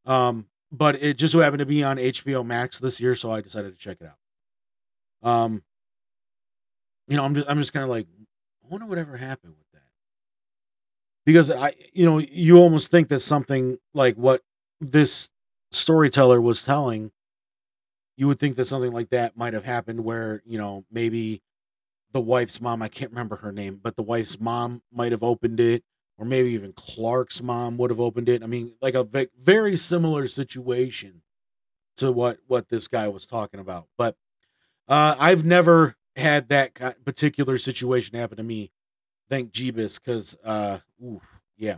um, but it just so happened to be on HBO Max this year, so I decided to check it out. Um, you know, I'm just I'm just kind of like, I wonder whatever happened with that, because I, you know, you almost think that something like what this storyteller was telling, you would think that something like that might have happened where, you know, maybe the wife's mom, I can't remember her name, but the wife's mom might have opened it, or maybe even Clark's mom would have opened it. I mean, like a very similar situation to what what this guy was talking about. But uh, I've never had that particular situation happen to me. Thank Jeebus, because uh, oof, yeah,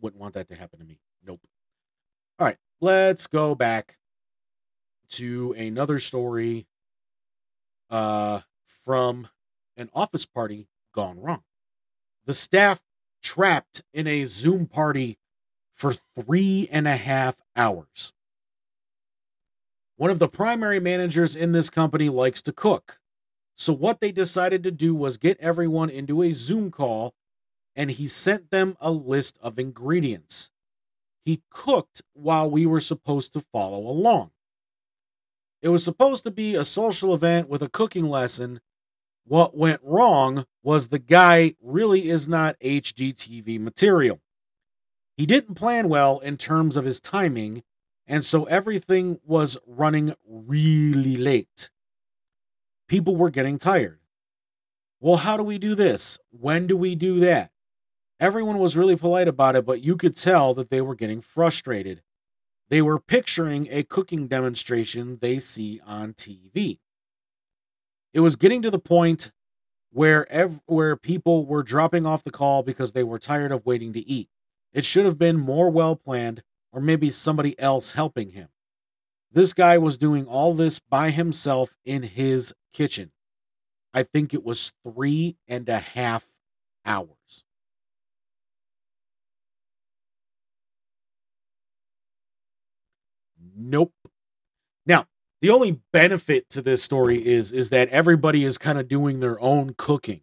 wouldn't want that to happen to me. Nope. All right, let's go back to another story uh, from an office party gone wrong. The staff trapped in a Zoom party for three and a half hours. One of the primary managers in this company likes to cook. So, what they decided to do was get everyone into a Zoom call and he sent them a list of ingredients. He cooked while we were supposed to follow along. It was supposed to be a social event with a cooking lesson. What went wrong was the guy really is not HGTV material. He didn't plan well in terms of his timing, and so everything was running really late. People were getting tired. Well, how do we do this? When do we do that? Everyone was really polite about it, but you could tell that they were getting frustrated. They were picturing a cooking demonstration they see on TV. It was getting to the point where ev- where people were dropping off the call because they were tired of waiting to eat. It should have been more well planned, or maybe somebody else helping him. This guy was doing all this by himself in his kitchen. I think it was three and a half hours. Nope. Now, the only benefit to this story is is that everybody is kind of doing their own cooking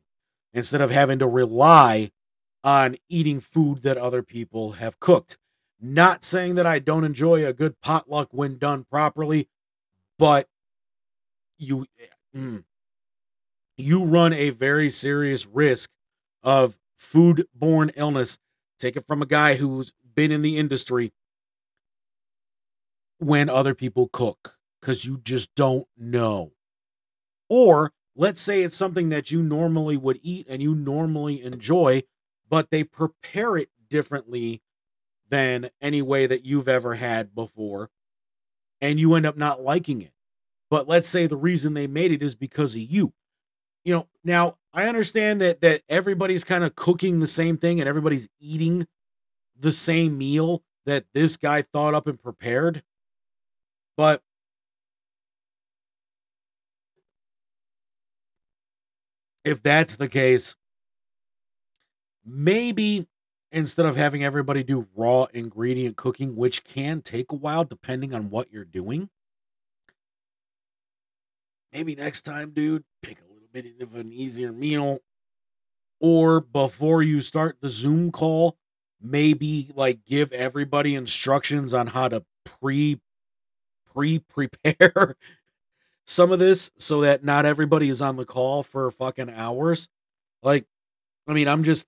instead of having to rely on eating food that other people have cooked. Not saying that I don't enjoy a good potluck when done properly, but you mm, you run a very serious risk of foodborne illness. Take it from a guy who's been in the industry when other people cook because you just don't know. Or let's say it's something that you normally would eat and you normally enjoy, but they prepare it differently than any way that you've ever had before, and you end up not liking it. But let's say the reason they made it is because of you. You know, now I understand that that everybody's kind of cooking the same thing and everybody's eating the same meal that this guy thought up and prepared. But if that's the case, maybe instead of having everybody do raw ingredient cooking, which can take a while depending on what you're doing, maybe next time, dude, pick a little bit of an easier meal. Or before you start the Zoom call, maybe like give everybody instructions on how to pre pre prepare some of this so that not everybody is on the call for fucking hours. Like, I mean, I'm just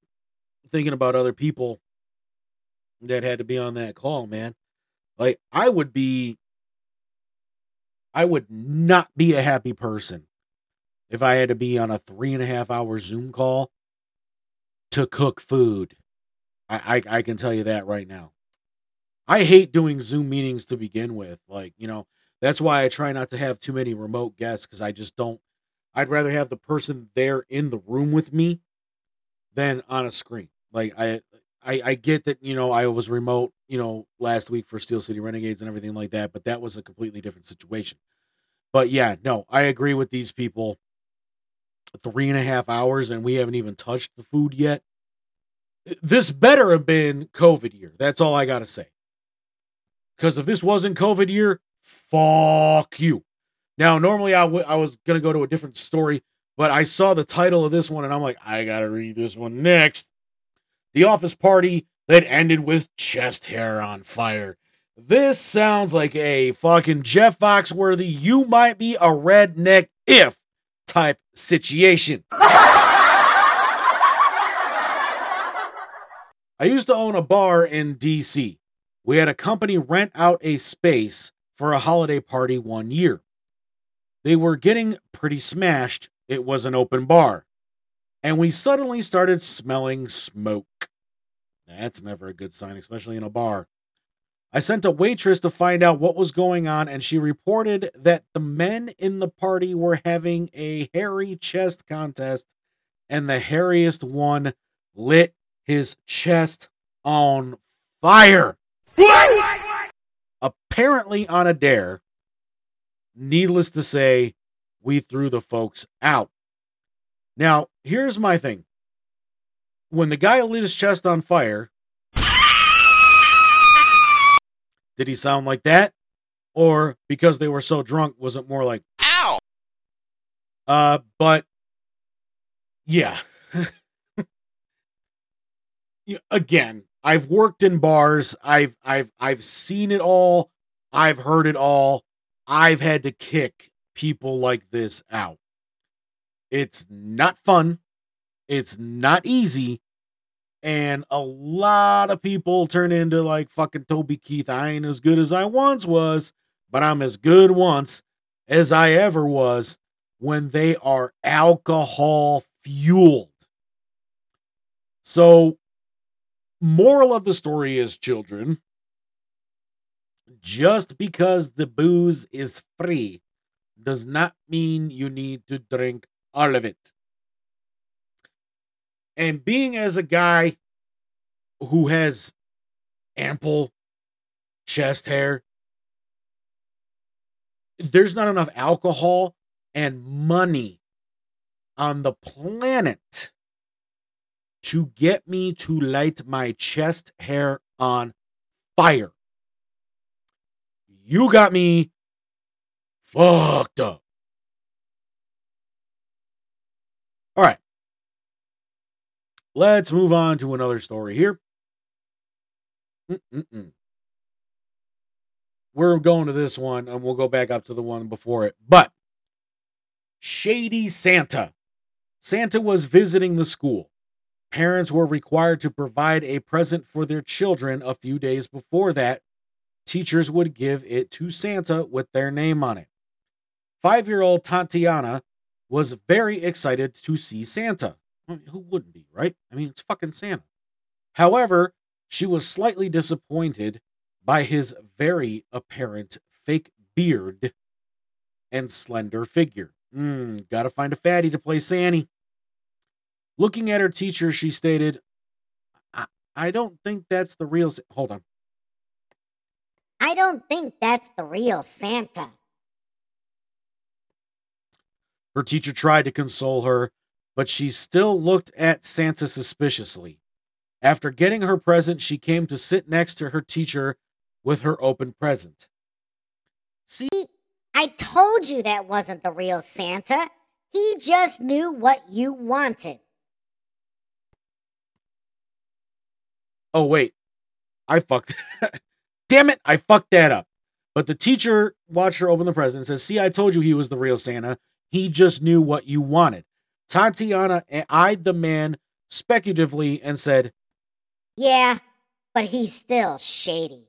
thinking about other people that had to be on that call, man. Like, I would be, I would not be a happy person if I had to be on a three and a half hour Zoom call to cook food. I, I, I can tell you that right now. I hate doing Zoom meetings to begin with. Like, you know, that's why I try not to have too many remote guests because I just don't. I'd rather have the person there in the room with me than on a screen. Like I, I, I get that you know I was remote, you know, last week for Steel City Renegades and everything like that, but that was a completely different situation. But yeah, no, I agree with these people. Three and a half hours, and we haven't even touched the food yet. This better have been COVID year. That's all I gotta say. Because if this wasn't COVID year, fuck you. Now, normally I, w- I was going to go to a different story, but I saw the title of this one and I'm like, I got to read this one next. The office party that ended with chest hair on fire. This sounds like a fucking Jeff Foxworthy, you might be a redneck if type situation. I used to own a bar in DC. We had a company rent out a space for a holiday party one year. They were getting pretty smashed. It was an open bar. And we suddenly started smelling smoke. That's never a good sign, especially in a bar. I sent a waitress to find out what was going on, and she reported that the men in the party were having a hairy chest contest, and the hairiest one lit his chest on fire. Apparently, on a dare, needless to say, we threw the folks out. Now, here's my thing. When the guy lit his chest on fire, did he sound like that? Or because they were so drunk, was it more like, ow? Uh, but. Yeah, Again, I've worked in bars. I've I've I've seen it all. I've heard it all. I've had to kick people like this out. It's not fun. It's not easy. And a lot of people turn into like fucking Toby Keith. I ain't as good as I once was, but I'm as good once as I ever was when they are alcohol fueled. So, moral of the story is children, just because the booze is free does not mean you need to drink all of it. And being as a guy who has ample chest hair. There's not enough alcohol and money on the planet to get me to light my chest hair on fire. You got me fucked up. All right. Let's move on to another story here. Mm-mm-mm. We're going to this one and we'll go back up to the one before it. But Shady Santa. Santa was visiting the school. Parents were required to provide a present for their children a few days before that. Teachers would give it to Santa with their name on it. Five year old Tatiana was very excited to see Santa. I mean, who wouldn't be, right? I mean, it's fucking Santa. However, she was slightly disappointed by his very apparent fake beard and slender figure. Hmm, gotta find a fatty to play Sandy. Looking at her teacher, she stated, I, I don't think that's the real. Sa-" Hold on. I don't think that's the real Santa. Her teacher tried to console her, but she still looked at Santa suspiciously. After getting her present, she came to sit next to her teacher with her open present. See, I told you that wasn't the real Santa. He just knew what you wanted. Oh, wait, I fucked. Damn it, I fucked that up. But the teacher watched her open the present and says, See, I told you he was the real Santa. He just knew what you wanted. Tatiana eh, eyed the man speculatively and said, Yeah, but he's still shady.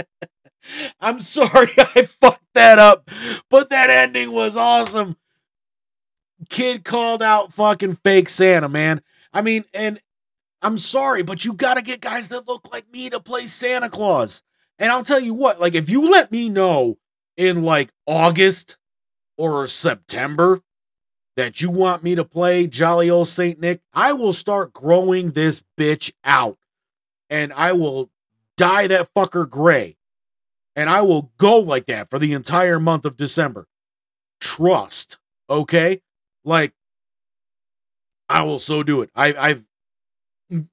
I'm sorry I fucked that up, but that ending was awesome. Kid called out fucking fake Santa, man. I mean, and I'm sorry, but you got to get guys that look like me to play Santa Claus. And I'll tell you what, like, if you let me know in like August or September that you want me to play Jolly Old Saint Nick, I will start growing this bitch out and I will dye that fucker gray and I will go like that for the entire month of December. Trust, okay? Like, I will so do it. I, I've,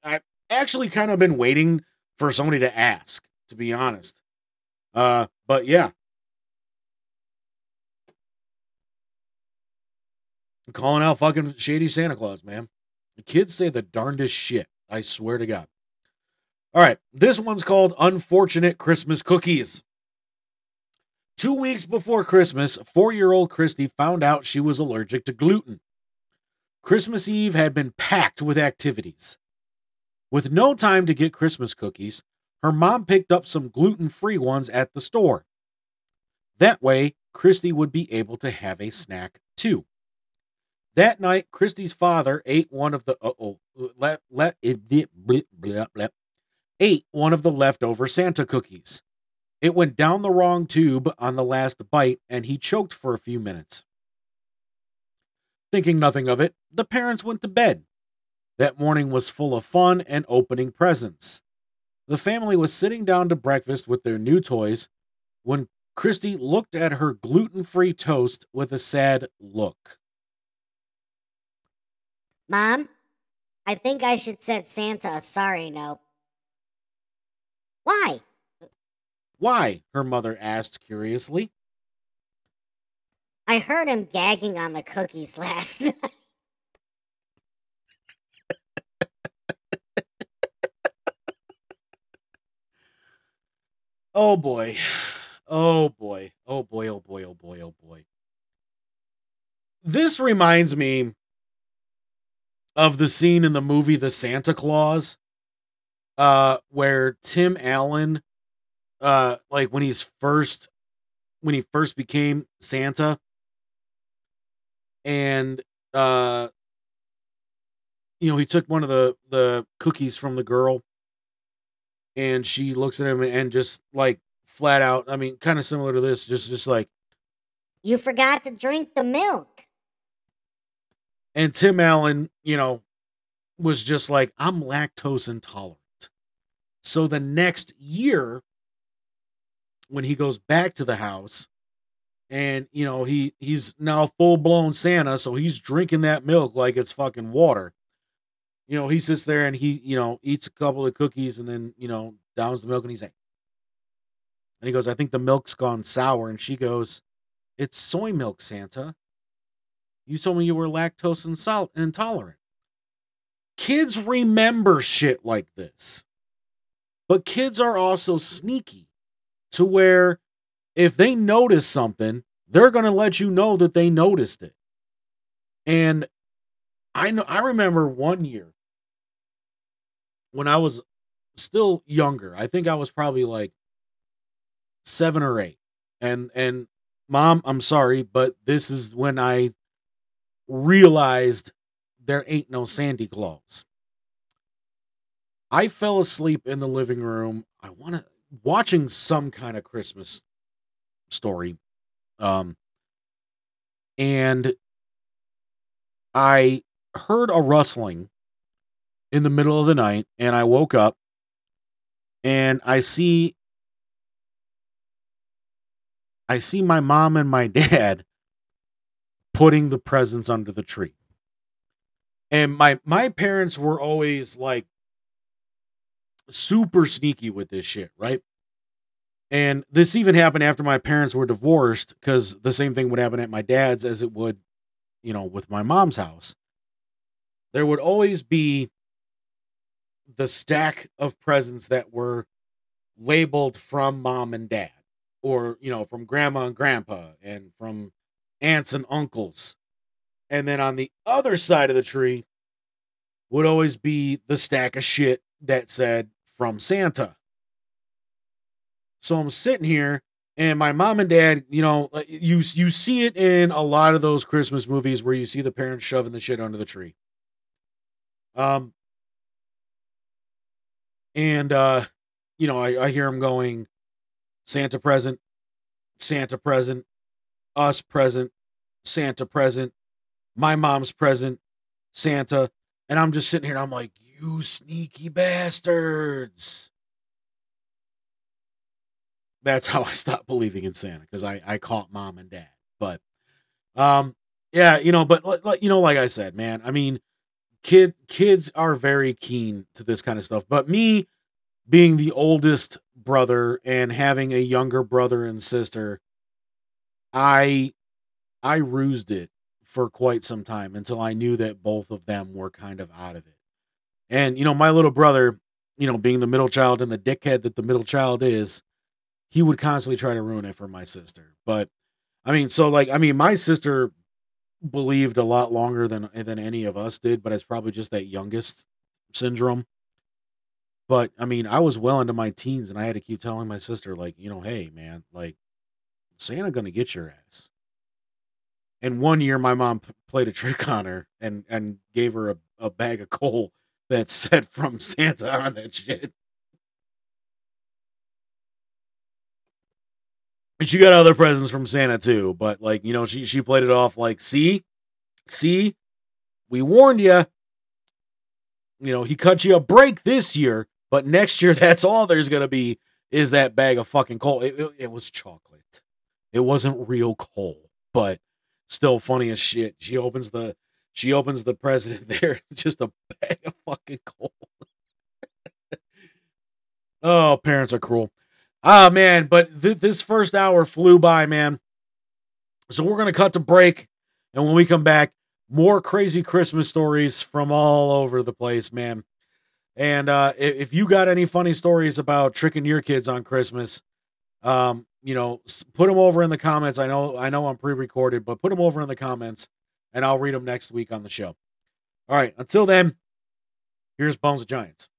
I've actually kind of been waiting for somebody to ask, to be honest. Uh, but yeah, I'm calling out fucking shady Santa Claus, man. The kids say the darndest shit. I swear to God. All right, this one's called Unfortunate Christmas Cookies. Two weeks before Christmas, four year old Christy found out she was allergic to gluten. Christmas Eve had been packed with activities. With no time to get Christmas cookies, her mom picked up some gluten free ones at the store. That way, Christy would be able to have a snack too. That night, Christy's father ate one of the uh oh let let it blah, blah, blah, ate one of the leftover Santa cookies. It went down the wrong tube on the last bite, and he choked for a few minutes. Thinking nothing of it, the parents went to bed. That morning was full of fun and opening presents. The family was sitting down to breakfast with their new toys when Christy looked at her gluten free toast with a sad look. Mom, I think I should send Santa a sorry note. Why? Why? her mother asked curiously. I heard him gagging on the cookies last night. Oh boy. Oh boy. Oh boy. Oh boy. Oh boy. Oh boy. This reminds me of the scene in the movie The Santa Claus uh where Tim Allen uh like when he's first when he first became Santa and uh you know he took one of the the cookies from the girl and she looks at him and just like flat out i mean kind of similar to this just just like You forgot to drink the milk. and tim allen you know was just like, I'm lactose intolerant. So the next year, when he goes back to the house, and you know he he's now full blown Santa, so he's drinking that milk like it's fucking water. You know, he sits there and he you know eats a couple of cookies and then you know downs the milk and he's like, and he goes, I think the milk's gone sour, and she goes, It's soy milk, Santa. You told me you were lactose insol- intolerant. Kids remember shit like this. But kids are also sneaky to where if they notice something, they're going to let you know that they noticed it. And I know I remember one year when I was still younger. I think I was probably like 7 or 8. And and mom, I'm sorry, but this is when I realized there ain't no Sandy Claus. I fell asleep in the living room. I want to watching some kind of Christmas story. Um and I heard a rustling in the middle of the night and I woke up and I see I see my mom and my dad putting the presents under the tree. And my my parents were always like super sneaky with this shit, right? And this even happened after my parents were divorced because the same thing would happen at my dad's as it would, you know, with my mom's house. There would always be the stack of presents that were labeled from mom and dad, or, you know, from grandma and grandpa, and from aunts and uncles. And then on the other side of the tree would always be the stack of shit that said from Santa. So I'm sitting here and my mom and dad, you know, you you see it in a lot of those Christmas movies where you see the parents shoving the shit under the tree. Um and uh you know, I, I hear them going Santa present, Santa present, us present, Santa present, my mom's present, Santa, and I'm just sitting here and I'm like, you sneaky bastards. That's how I stopped believing in Santa because I, I caught mom and dad. But, um, yeah, you know, but like you know, like I said, man, I mean, kid kids are very keen to this kind of stuff. But me being the oldest brother and having a younger brother and sister, I I rused it for quite some time until I knew that both of them were kind of out of it. And, you know, my little brother, you know, being the middle child and the dickhead that the middle child is, he would constantly try to ruin it for my sister. But I mean, so like, I mean, my sister believed a lot longer than than any of us did, but it's probably just that youngest syndrome. But I mean, I was well into my teens and I had to keep telling my sister, like, you know, hey man, like Santa gonna get your ass. And one year my mom p- played a trick on her and and gave her a, a bag of coal that said from Santa on that shit. And she got other presents from Santa too, but like, you know, she she played it off like, see? See? We warned you. You know, he cut you a break this year, but next year that's all there's to be is that bag of fucking coal. It, it, it was chocolate. It wasn't real coal, but still funny as shit. She opens the she opens the president there, just a bag of fucking coal. oh, parents are cruel. Ah, man, but th- this first hour flew by, man. So we're gonna cut to break, and when we come back, more crazy Christmas stories from all over the place, man. And uh, if, if you got any funny stories about tricking your kids on Christmas, um, you know, put them over in the comments. I know, I know, I'm pre-recorded, but put them over in the comments, and I'll read them next week on the show. All right. Until then, here's Bones of Giants.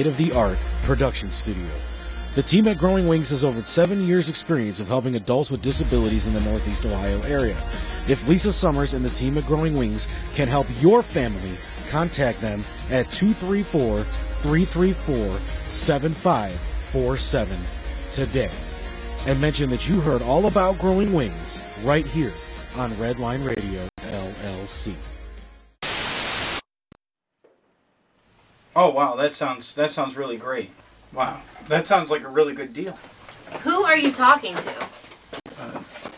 State of the art production studio. The team at Growing Wings has over seven years experience of helping adults with disabilities in the Northeast Ohio area. If Lisa Summers and the team at Growing Wings can help your family, contact them at 234-334-7547 today. And mention that you heard all about Growing Wings right here on Redline Radio LLC. Oh wow, that sounds that sounds really great. Wow, that sounds like a really good deal. Who are you talking to?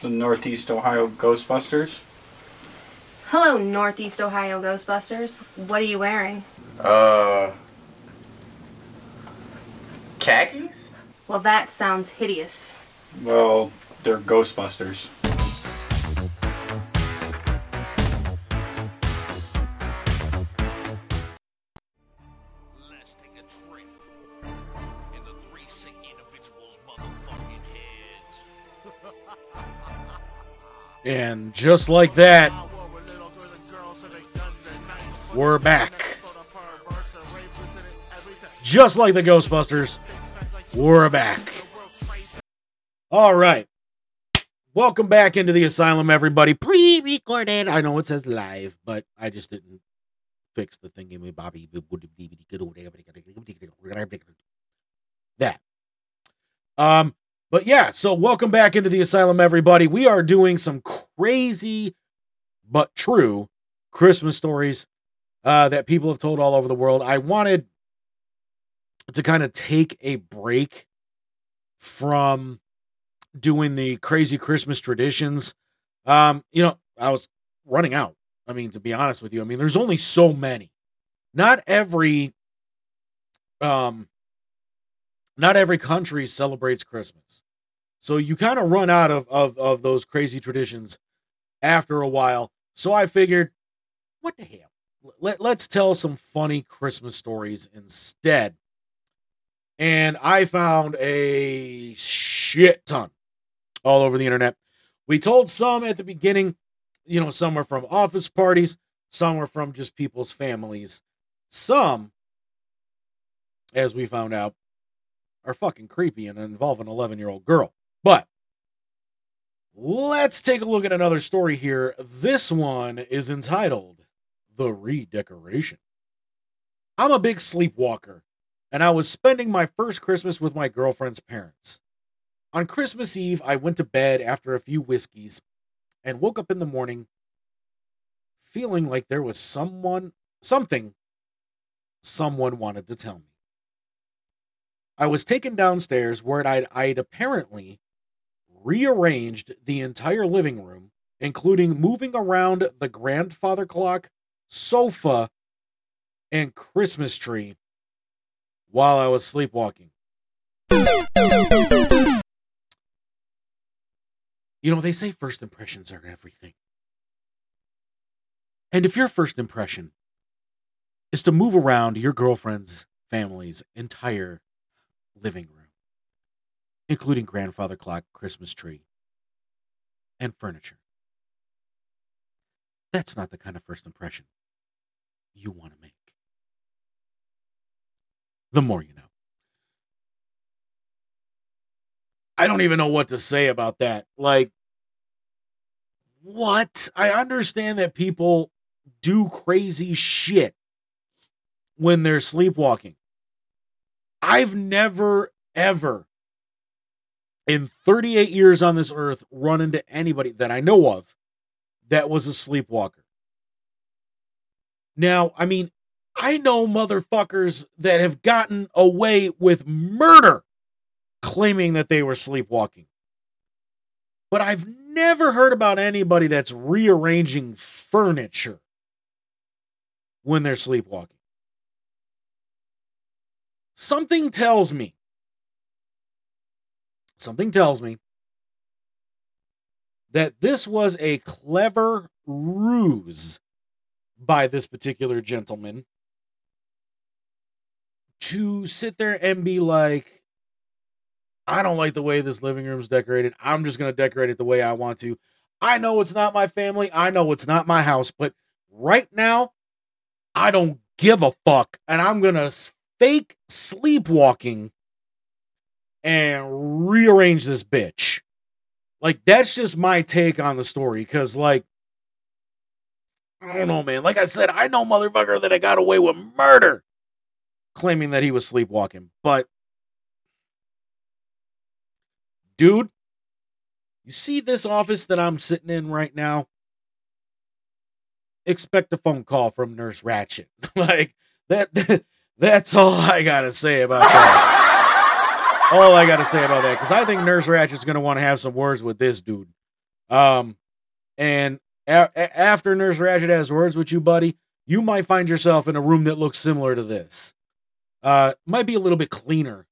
The Northeast Ohio Ghostbusters. Hello, Northeast Ohio Ghostbusters. What are you wearing? Uh, khakis? Well, that sounds hideous. Well, they're Ghostbusters. And just like that, we're back. Just like the Ghostbusters, we're back. All right. Welcome back into the asylum, everybody. Pre recorded. I know it says live, but I just didn't fix the thing in me, Bobby. That. Um, but yeah, so welcome back into the asylum, everybody. We are doing some crazy but true Christmas stories uh, that people have told all over the world. I wanted to kind of take a break from doing the crazy Christmas traditions. Um, you know, I was running out. I mean, to be honest with you, I mean, there's only so many. Not every um not every country celebrates Christmas. So you kind of run out of, of of those crazy traditions after a while. So I figured, what the hell? Let, let's tell some funny Christmas stories instead. And I found a shit ton all over the internet. We told some at the beginning, you know, some are from office parties, some are from just people's families. Some, as we found out, are fucking creepy and involve an 11 year old girl. But let's take a look at another story here. This one is entitled The Redecoration. I'm a big sleepwalker, and I was spending my first Christmas with my girlfriend's parents. On Christmas Eve, I went to bed after a few whiskeys and woke up in the morning feeling like there was someone, something someone wanted to tell me. I was taken downstairs where I'd, I'd apparently rearranged the entire living room, including moving around the grandfather clock, sofa, and Christmas tree while I was sleepwalking. You know, they say first impressions are everything. And if your first impression is to move around your girlfriend's family's entire living room, including grandfather clock, Christmas tree, and furniture, that's not the kind of first impression you want to make. The more you know. I don't even know what to say about that. Like, what? I understand that people do crazy shit when they're sleepwalking. I've never, ever, in 38 years on this earth, run into anybody that I know of that was a sleepwalker. Now, I mean, I know motherfuckers that have gotten away with murder claiming that they were sleepwalking. But I've never heard about anybody that's rearranging furniture when they're sleepwalking. Something tells me, something tells me that this was a clever ruse by this particular gentleman to sit there and be like, I don't like the way this living room's decorated. I'm just going to decorate it the way I want to. I know it's not my family. I know it's not my house, but right now, I don't give a fuck. And I'm going to fake sleepwalking and rearrange this bitch. Like that's just my take on the story cuz like I don't know, man. Like I said, I know motherfucker that I got away with murder claiming that he was sleepwalking. But dude, you see this office that I'm sitting in right now? Expect a phone call from Nurse Ratched. like that that's all I got to say about that. all I got to say about that cuz I think Nurse Ratched's going to want to have some words with this dude. Um and a- after Nurse Ratched has words with you, buddy, you might find yourself in a room that looks similar to this. Uh, might be a little bit cleaner,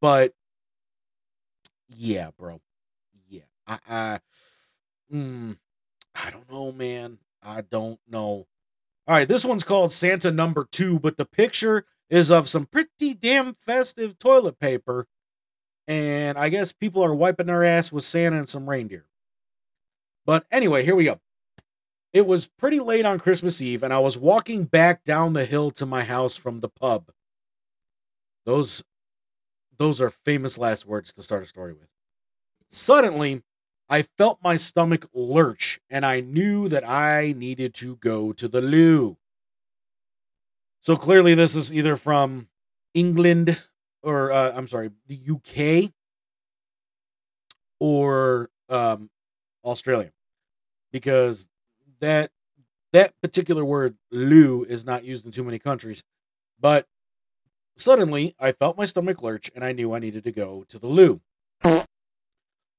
but yeah, bro. Yeah, I, I, mm, I don't know, man. I don't know. All right, this one's called Santa Number Two, but the picture is of some pretty damn festive toilet paper, and I guess people are wiping their ass with Santa and some reindeer. But anyway, here we go. It was pretty late on Christmas Eve, and I was walking back down the hill to my house from the pub. Those those are famous last words to start a story with. Suddenly, I felt my stomach lurch, and I knew that I needed to go to the loo. So clearly, this is either from England or uh, I'm sorry, the UK or um, Australia, because that that particular word "loo" is not used in too many countries. But suddenly, I felt my stomach lurch, and I knew I needed to go to the loo.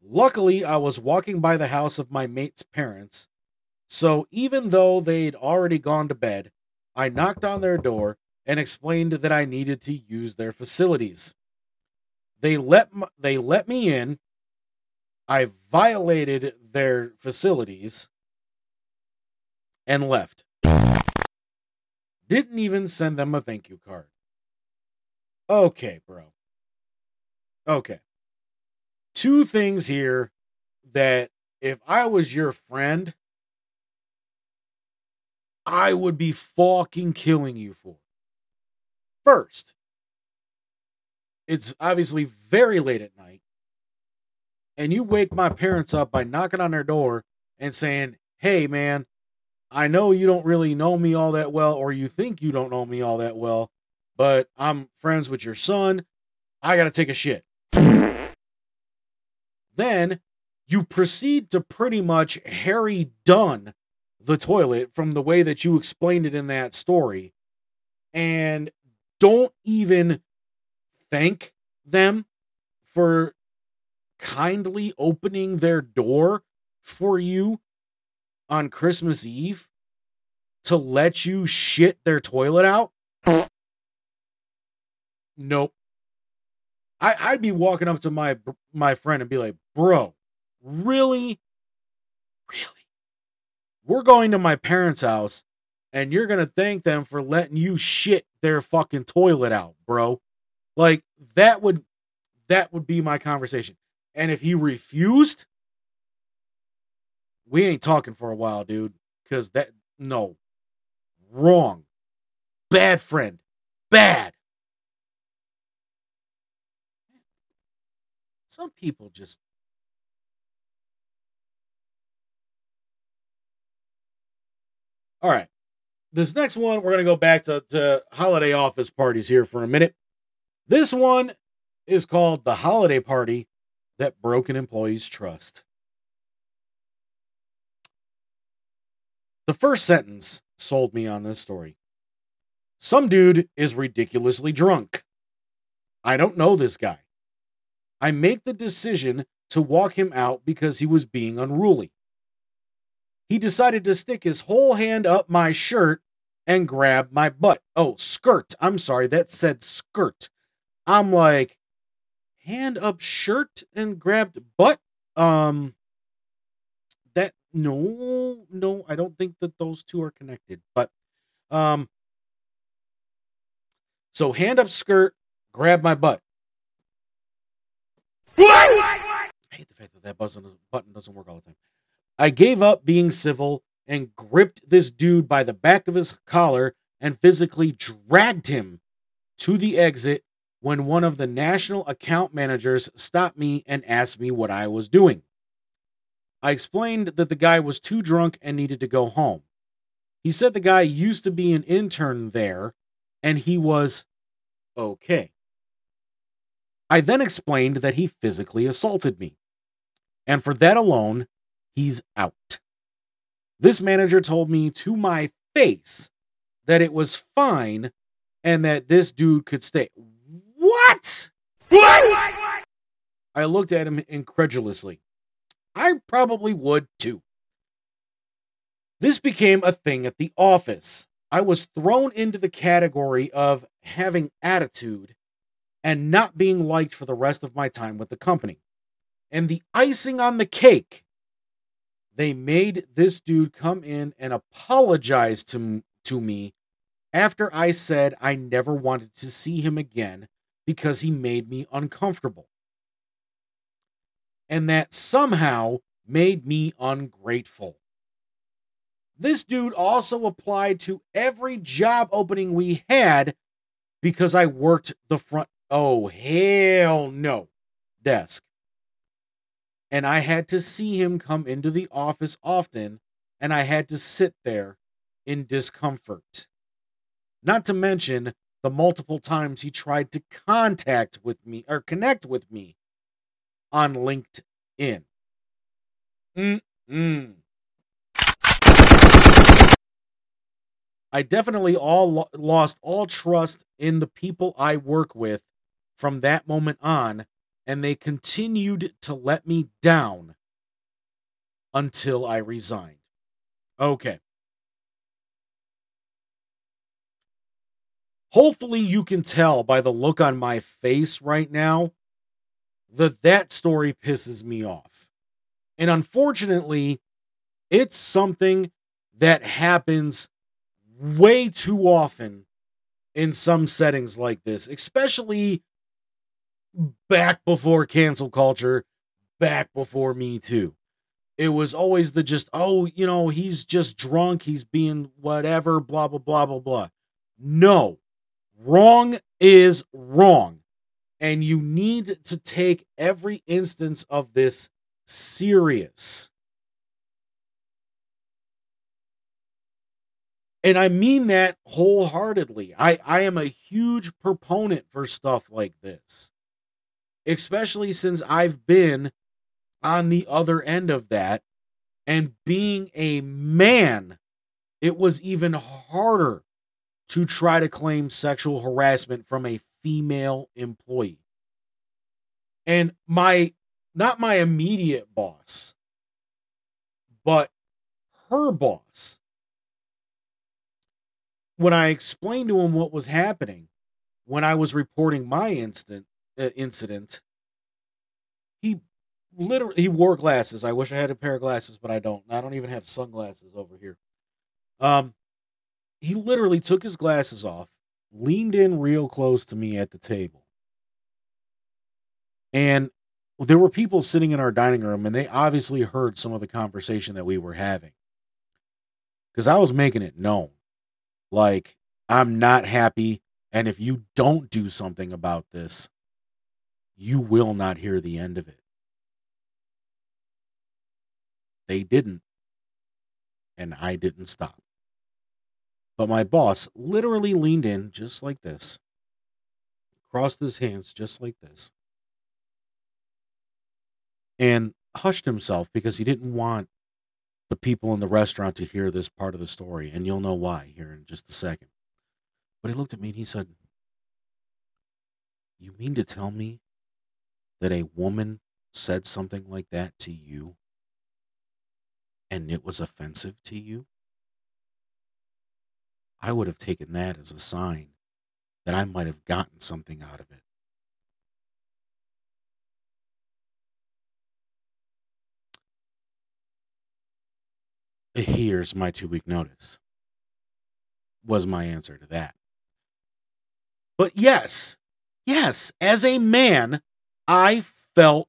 Luckily, I was walking by the house of my mate's parents, so even though they'd already gone to bed, I knocked on their door and explained that I needed to use their facilities. They let m- they let me in. I violated their facilities and left. Didn't even send them a thank you card. Okay, bro. Okay. Two things here that if I was your friend, I would be fucking killing you for. First, it's obviously very late at night, and you wake my parents up by knocking on their door and saying, Hey, man, I know you don't really know me all that well, or you think you don't know me all that well, but I'm friends with your son. I got to take a shit. Then you proceed to pretty much Harry Dunne the toilet from the way that you explained it in that story and don't even thank them for kindly opening their door for you on Christmas Eve to let you shit their toilet out? Nope. I, I'd be walking up to my my friend and be like, bro, really? Really? We're going to my parents' house and you're gonna thank them for letting you shit their fucking toilet out, bro. Like that would that would be my conversation. And if he refused, we ain't talking for a while, dude. Cause that no. Wrong. Bad friend. Bad. Some people just All right. This next one, we're going to go back to, to holiday office parties here for a minute. This one is called The Holiday Party That Broke an Employee's Trust. The first sentence sold me on this story. Some dude is ridiculously drunk. I don't know this guy. I make the decision to walk him out because he was being unruly. He decided to stick his whole hand up my shirt and grab my butt. Oh, skirt. I'm sorry, that said skirt. I'm like, hand up shirt and grabbed butt? Um, that, no, no, I don't think that those two are connected. But, um, so hand up skirt, grab my butt. I hate the fact that that button doesn't, button doesn't work all the time. I gave up being civil and gripped this dude by the back of his collar and physically dragged him to the exit when one of the national account managers stopped me and asked me what I was doing. I explained that the guy was too drunk and needed to go home. He said the guy used to be an intern there and he was okay. I then explained that he physically assaulted me. And for that alone, he's out. This manager told me to my face that it was fine and that this dude could stay. What? What? I looked at him incredulously. I probably would too. This became a thing at the office. I was thrown into the category of having attitude and not being liked for the rest of my time with the company. And the icing on the cake, they made this dude come in and apologize to, to me after I said I never wanted to see him again because he made me uncomfortable. And that somehow made me ungrateful. This dude also applied to every job opening we had because I worked the front. Oh, hell no. Desk. And I had to see him come into the office often, and I had to sit there in discomfort. Not to mention the multiple times he tried to contact with me or connect with me on LinkedIn. Mm-mm. I definitely all lo- lost all trust in the people I work with from that moment on, and they continued to let me down until I resigned. Okay. Hopefully, you can tell by the look on my face right now that that story pisses me off. And unfortunately, it's something that happens way too often in some settings like this, especially back before cancel culture, back before Me Too. It was always the just, oh, you know, he's just drunk, he's being whatever, blah, blah, blah, blah, blah. No, wrong is wrong. And you need to take every instance of this serious. and I mean that wholeheartedly. I, I am a huge proponent for stuff like this, especially since I've been on the other end of that. And being a man, it was even harder to try to claim sexual harassment from a female employee. And my, not my immediate boss, but her boss when I explained to him what was happening when I was reporting my instant incident, he literally he wore glasses. I wish I had a pair of glasses, but I don't. I don't even have sunglasses over here. Um, he literally took his glasses off, leaned in real close to me at the table, and there were people sitting in our dining room, and they obviously heard some of the conversation that we were having because I was making it known like, I'm not happy. And if you don't do something about this, you will not hear the end of it. They didn't. And I didn't stop. But my boss literally leaned in just like this, crossed his hands just like this, and hushed himself because he didn't want the people in the restaurant to hear this part of the story, and you'll know why here in just a second. But he looked at me and he said, You mean to tell me that a woman said something like that to you and it was offensive to you? I would have taken that as a sign that I might have gotten something out of it. here's my two week notice was my answer to that but yes yes as a man i felt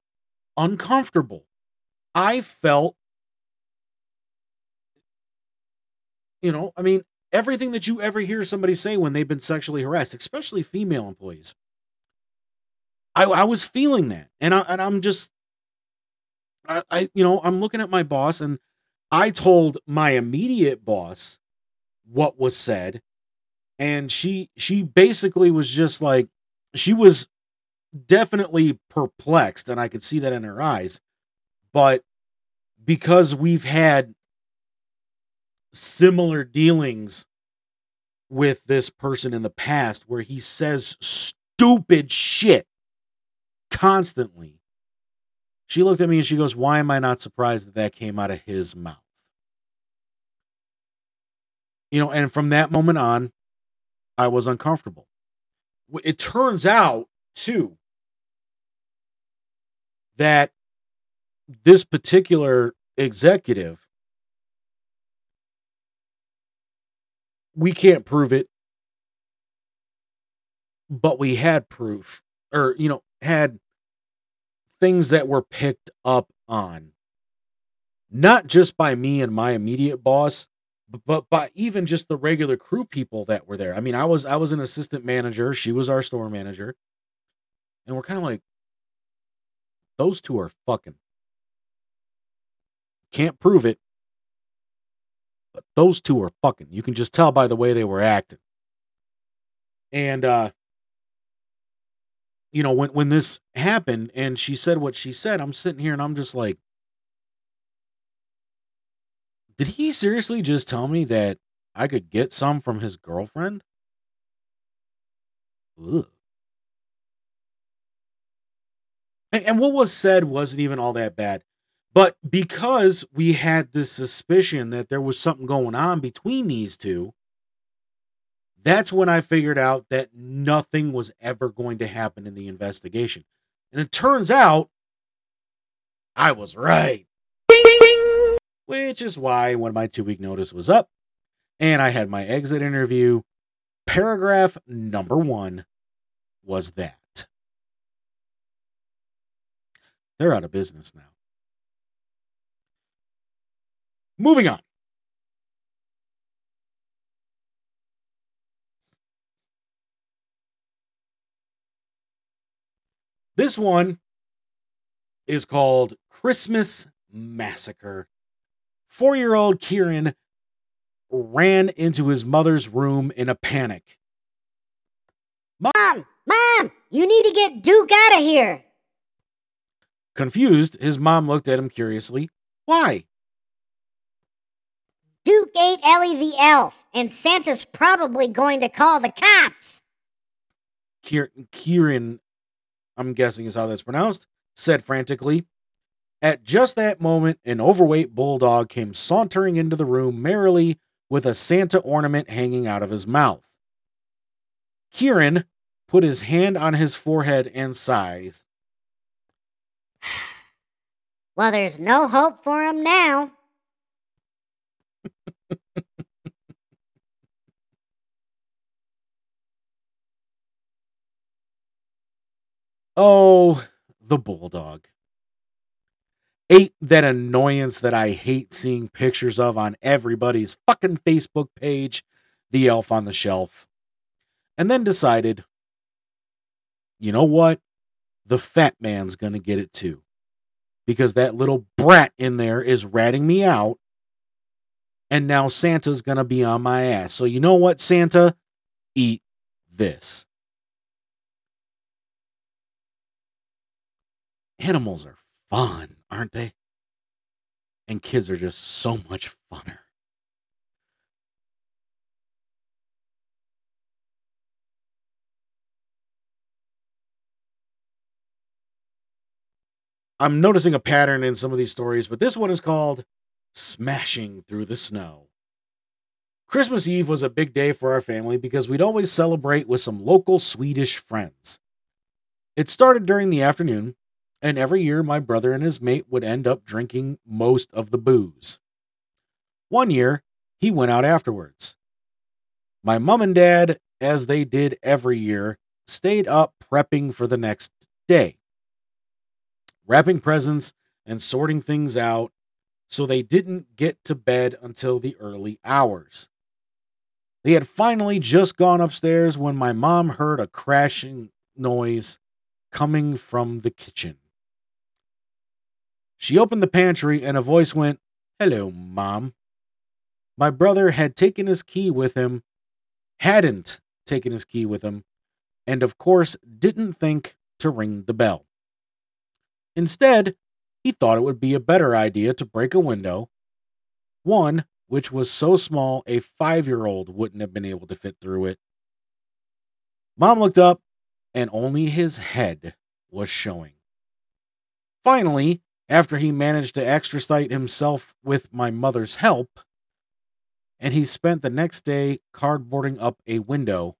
uncomfortable. I felt you know i mean everything that you ever hear somebody say when they've been sexually harassed, especially female employees. I, I was feeling that, and I and I'm just, I, I you know I'm looking at my boss, and I told my immediate boss what was said, and she she basically was just like she was definitely perplexed, and I could see that in her eyes, but because we've had similar dealings with this person in the past where he says stupid shit constantly. She looked at me and she goes, Why am I not surprised that that came out of his mouth? You know, and from that moment on, I was uncomfortable. It turns out, too, that this particular executive we can't prove it but we had proof or you know had things that were picked up on. Not just by me and my immediate boss but, by even just the regular crew people that were there. I mean i was i was an assistant manager. She was our store manager. And we're kind of like those two are fucking. Can't prove it but those two are fucking. You can just tell by the way they were acting. And uh you know when when this happened and she said what she said i'm sitting here and i'm just like did he seriously just tell me that i could get some from his girlfriend? Ugh. And, what was said wasn't even all that bad but because we had this suspicion that there was something going on between these two that's when I figured out that nothing was ever going to happen in the investigation. And it turns out I was right. Which is why when my two week notice was up and I had my exit interview, paragraph number one was that. They're out of business now. Moving on. This one is called Christmas Massacre. Four year old Kieran ran into his mother's room in a panic. Mom, Mom, you need to get Duke out of here. Confused, his mom looked at him curiously. Why? Duke ate Ellie the elf, and Santa's probably going to call the cops. Kier- Kieran, I'm guessing is how that's pronounced, said frantically. At just that moment, an overweight bulldog came sauntering into the room merrily with a Santa ornament hanging out of his mouth. Kieran put his hand on his forehead and sighed. Well, there's no hope for him now. Oh, the bulldog. Ate that annoyance that I hate seeing pictures of on everybody's fucking Facebook page, the elf on the shelf. And then decided, you know what? The fat man's gonna get it too. Because that little brat in there is ratting me out. And now Santa's gonna be on my ass. So you know what, Santa? Eat this. animals are fun, aren't they? And kids are just so much funner. I'm noticing a pattern in some of these stories, but this one is called Smashing Through the Snow. Christmas Eve was a big day for our family because we'd always celebrate with some local Swedish friends. It started during the afternoon, and every year my brother and his mate would end up drinking most of the booze. One year, he went out afterwards. My mom and dad, as they did every year, stayed up prepping for the next day, wrapping presents and sorting things out so they didn't get to bed until the early hours. They had finally just gone upstairs when my mom heard a crashing noise coming from the kitchen. She opened the pantry and a voice went, Hello, Mom. My brother had taken his key with him, hadn't taken his key with him, and of course didn't think to ring the bell. Instead, he thought it would be a better idea to break a window, one which was so small a five year old wouldn't have been able to fit through it. Mom looked up, and only his head was showing. Finally, after he managed to extricate himself with my mother's help, and he spent the next day cardboarding up a window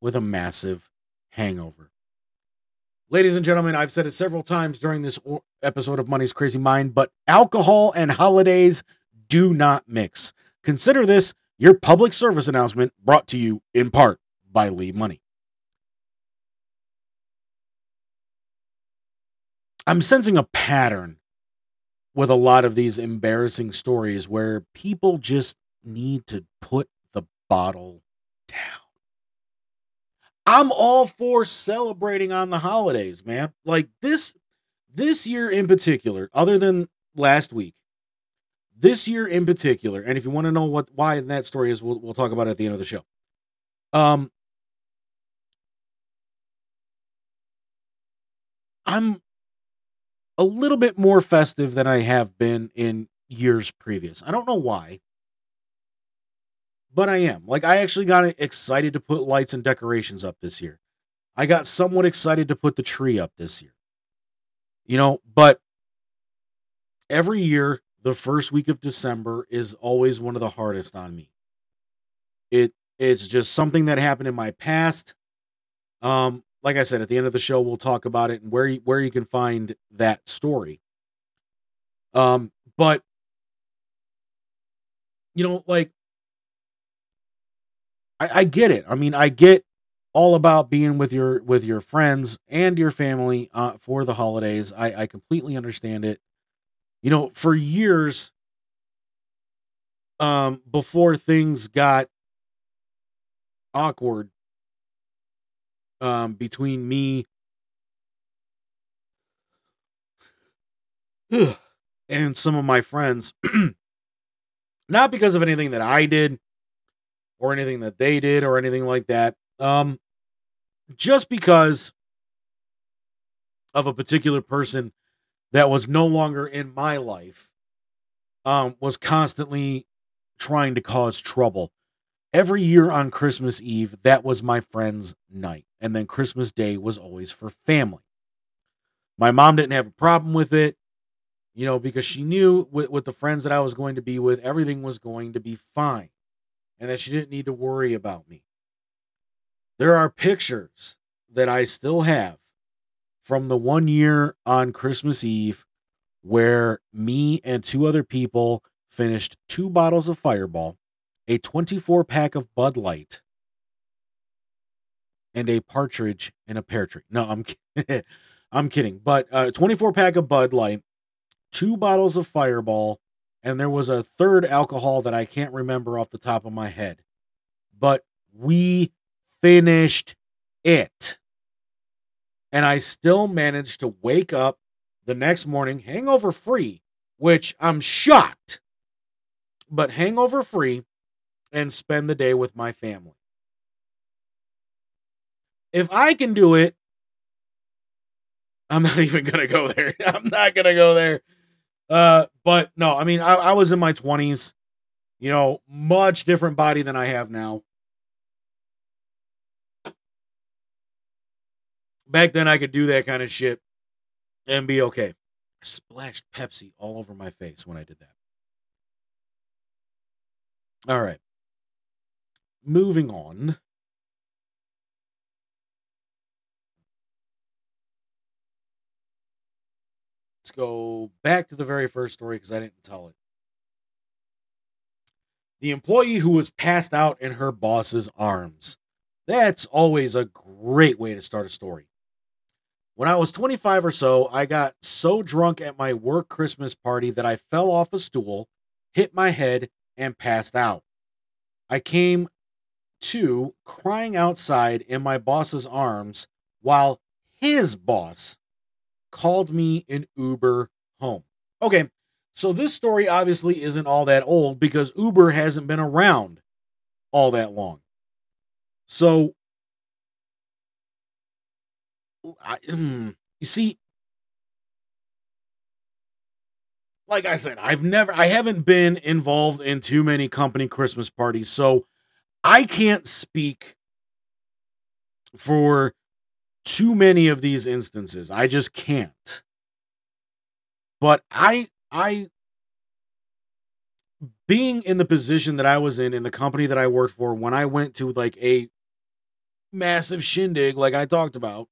with a massive hangover. Ladies and gentlemen, I've said it several times during this episode of Money's Crazy Mind, but alcohol and holidays do not mix. Consider this your public service announcement brought to you in part by Lee Money. I'm sensing a pattern with a lot of these embarrassing stories where people just need to put the bottle down. I'm all for celebrating on the holidays, man. Like this this year in particular, other than last week, this year in particular, and if you want to know what why that story is, we'll we'll talk about it at the end of the show. Um I'm a little bit more festive than I have been in years previous. I don't know why, but I am. Like, I actually got excited to put lights and decorations up this year. I got somewhat excited to put the tree up this year. You know, but every year, the first week of December is always one of the hardest on me. It it's just something that happened in my past. Um, like I said, at the end of the show, we'll talk about it and where you, where you can find that story. Um, but you know, like I, I get it. I mean, I get all about being with your with your friends and your family uh, for the holidays. I, I completely understand it. You know, for years, um, before things got awkward um, between me and some of my friends. Not because of anything that I did or anything that they did or anything like that. Um, just because of a particular person that was no longer in my life um, was constantly trying to cause trouble every year on Christmas Eve, that was my friend's night. And then Christmas Day was always for family. My mom didn't have a problem with it, you know, because she knew with, with the friends that I was going to be with, everything was going to be fine and that she didn't need to worry about me. There are pictures that I still have from the one year on Christmas Eve where me and two other people finished two bottles of Fireball a 24 pack of Bud Light, and a partridge in a pear tree. No, I'm kidding. I'm kidding. But a uh, 24 pack of Bud Light, two bottles of Fireball, and there was a third alcohol that I can't remember off the top of my head. But we finished it. And I still managed to wake up the next morning hangover free, which I'm shocked, but hangover free and spend the day with my family. If I can do it, I'm not even gonna go there. I'm not gonna go there. Uh, but no, I mean, I, I was in my 20s, you know, much different body than I have now. Back then, I could do that kind of shit and be okay. I splashed Pepsi all over my face when I did that. All right moving on. Go back to the very first story because I didn't tell it. The employee who was passed out in her boss's arms. That's always a great way to start a story. When I was 25 or so, I got so drunk at my work Christmas party that I fell off a stool, hit my head, and passed out. I came to crying outside in my boss's arms while his boss called me an Uber home. Okay, so this story obviously isn't all that old because Uber hasn't been around all that long. So, I, mm, you see, like I said, I've never, I haven't been involved in too many company Christmas parties, so I can't speak for too many of these instances. I just can't. But I, I, being in the position that I was in in the company that I worked for when I went to like a massive shindig, like I talked about,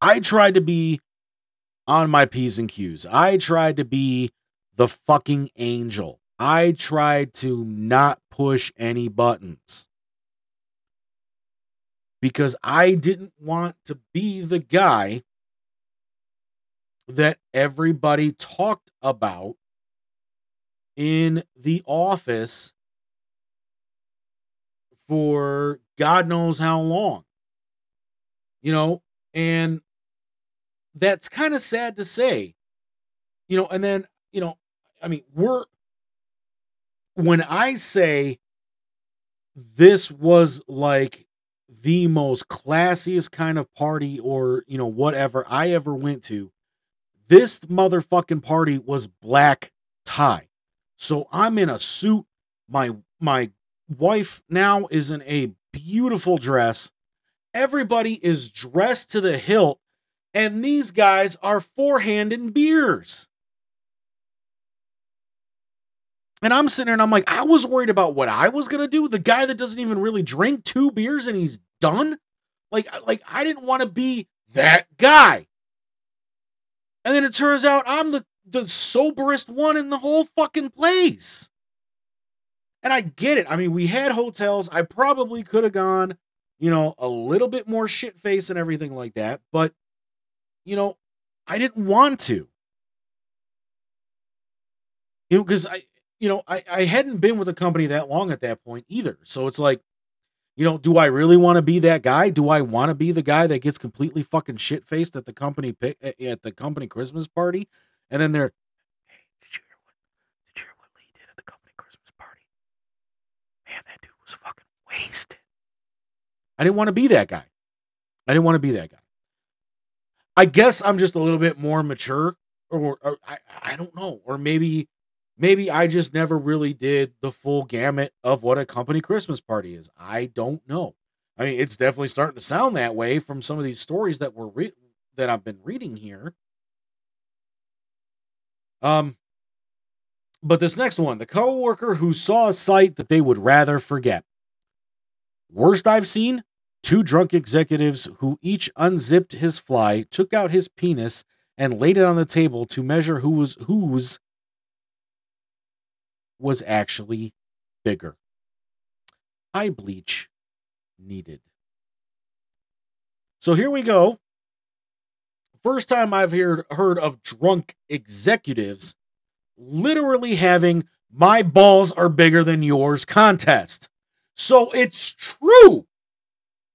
I tried to be on my P's and Q's. I tried to be the fucking angel. I tried to not push any buttons because I didn't want to be the guy that everybody talked about in the office for God knows how long. You know, and that's kind of sad to say. You know, and then, you know, I mean, we're when I say this was like the most classiest kind of party or, you know, whatever I ever went to, this motherfucking party was black tie. So I'm in a suit. My my wife now is in a beautiful dress. Everybody is dressed to the hilt and these guys are forehanding beers. And I'm sitting there and I'm like, I was worried about what I was gonna do. The guy that doesn't even really drink two beers and he's done. Like, like I didn't want to be that guy. And then it turns out I'm the, the soberest one in the whole fucking place. And I get it. I mean, we had hotels. I probably could have gone, you know, a little bit more shit face and everything like that. But you know, I didn't want to. You know, because I, you know, I, I hadn't been with a company that long at that point either. So it's like, you know, do I really want to be that guy? Do I want to be the guy that gets completely fucking shit faced at the company pick at the company Christmas party, and then they're, hey, did you hear what? Did you hear what Lee did at the company Christmas party? Man, that dude was fucking wasted. I didn't want to be that guy. I didn't want to be that guy. I guess I'm just a little bit more mature, or, or I, I don't know, or maybe maybe I just never really did the full gamut of what a company Christmas party is. I don't know. I mean, it's definitely starting to sound that way from some of these stories that were re- that I've been reading here. Um, but this next one, the coworker who saw a sight that they would rather forget. Worst I've seen Two drunk executives who each unzipped his fly, took out his penis, and laid it on the table to measure who was whose was actually bigger. Eye bleach needed. So here we go. First time I've heard heard of drunk executives literally having my balls are bigger than yours contest. So it's true.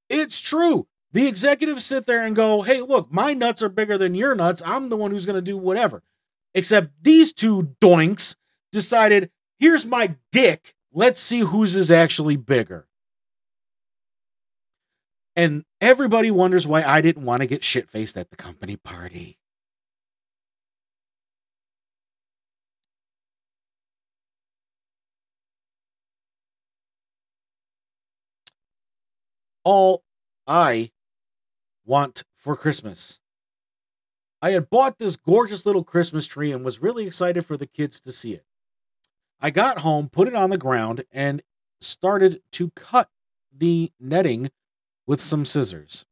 It's true. The executives sit there and go, hey, look, my nuts are bigger than your nuts. I'm the one who's going to do whatever. Except these two doinks decided, here's my dick. Let's see whose is actually bigger. And everybody wonders why I didn't want to get shit faced at the company party. all I want for Christmas. I had bought this gorgeous little Christmas tree and was really excited for the kids to see it. I got home, put it on the ground, and started to cut the netting with some scissors.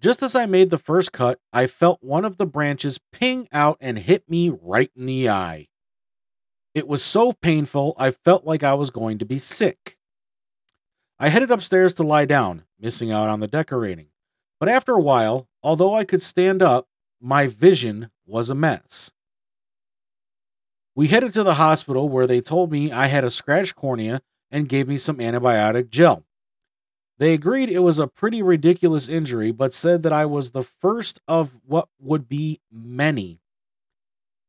Just as I made the first cut, I felt one of the branches ping out and hit me right in the eye. It was so painful, I felt like I was going to be sick. I headed upstairs to lie down, missing out on the decorating. But after a while, although I could stand up, my vision was a mess. We headed to the hospital where they told me I had a scratched cornea and gave me some antibiotic gel. They agreed it was a pretty ridiculous injury, but said that I was the first of what would be many,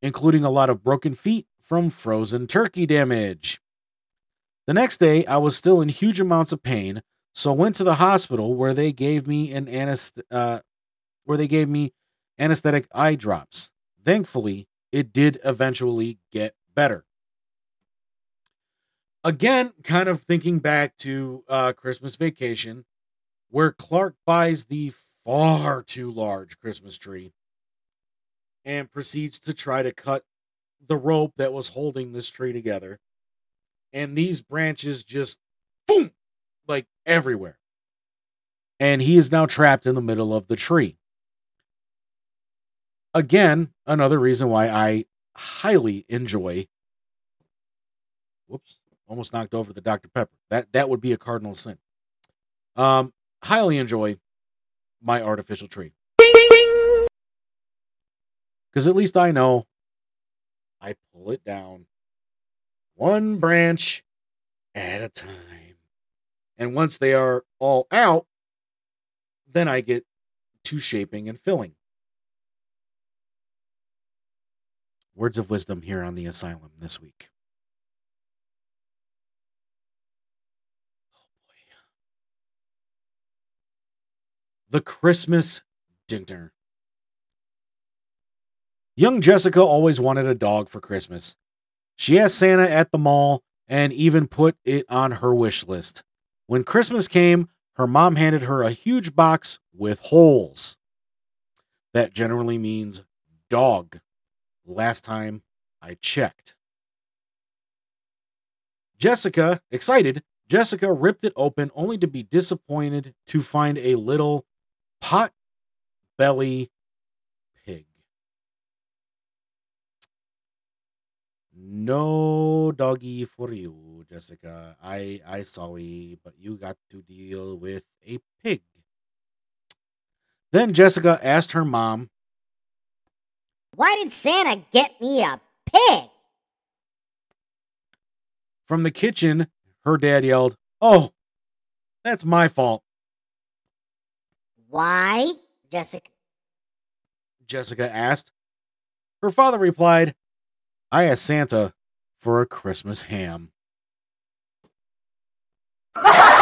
including a lot of broken feet from frozen turkey damage. The next day, I was still in huge amounts of pain, so went to the hospital where they gave me an anest- uh, where they gave me anesthetic eye drops. Thankfully, it did eventually get better. Again, kind of thinking back to uh, Christmas Vacation, where Clark buys the far too large Christmas tree and proceeds to try to cut the rope that was holding this tree together. And these branches just boom, like everywhere. And he is now trapped in the middle of the tree. Again, another reason why I highly enjoy. Whoops, almost knocked over the Dr. Pepper. That that would be a cardinal sin. Um, highly enjoy my artificial tree. Because at least I know I pull it down one branch at a time. And once they are all out, then I get to shaping and filling. Words of wisdom here on the asylum this week. Oh. The Christmas dinner. Young Jessica always wanted a dog for Christmas. She asked Santa at the mall and even put it on her wish list. When Christmas came, her mom handed her a huge box with holes. That generally means dog. Last time I checked. Jessica, excited, Jessica ripped it open only to be disappointed to find a little pot belly pig. No doggy for you, Jessica. I I sorry, but you got to deal with a pig. Then Jessica asked her mom, Why did Santa get me a pig? From the kitchen, her dad yelled, Oh, that's my fault. Why? Jessica. Jessica asked. Her father replied, I asked Santa for a Christmas ham.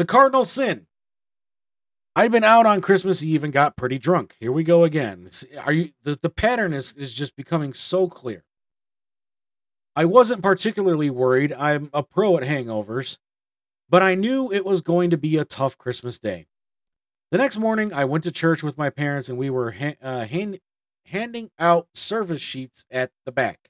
The cardinal sin. I'd been out on Christmas Eve and got pretty drunk. Here we go again. Are you the, the pattern is, is just becoming so clear. I wasn't particularly worried. I'm a pro at hangovers, but I knew it was going to be a tough Christmas day. The next morning, I went to church with my parents and we were ha- uh, hand- handing out service sheets at the back.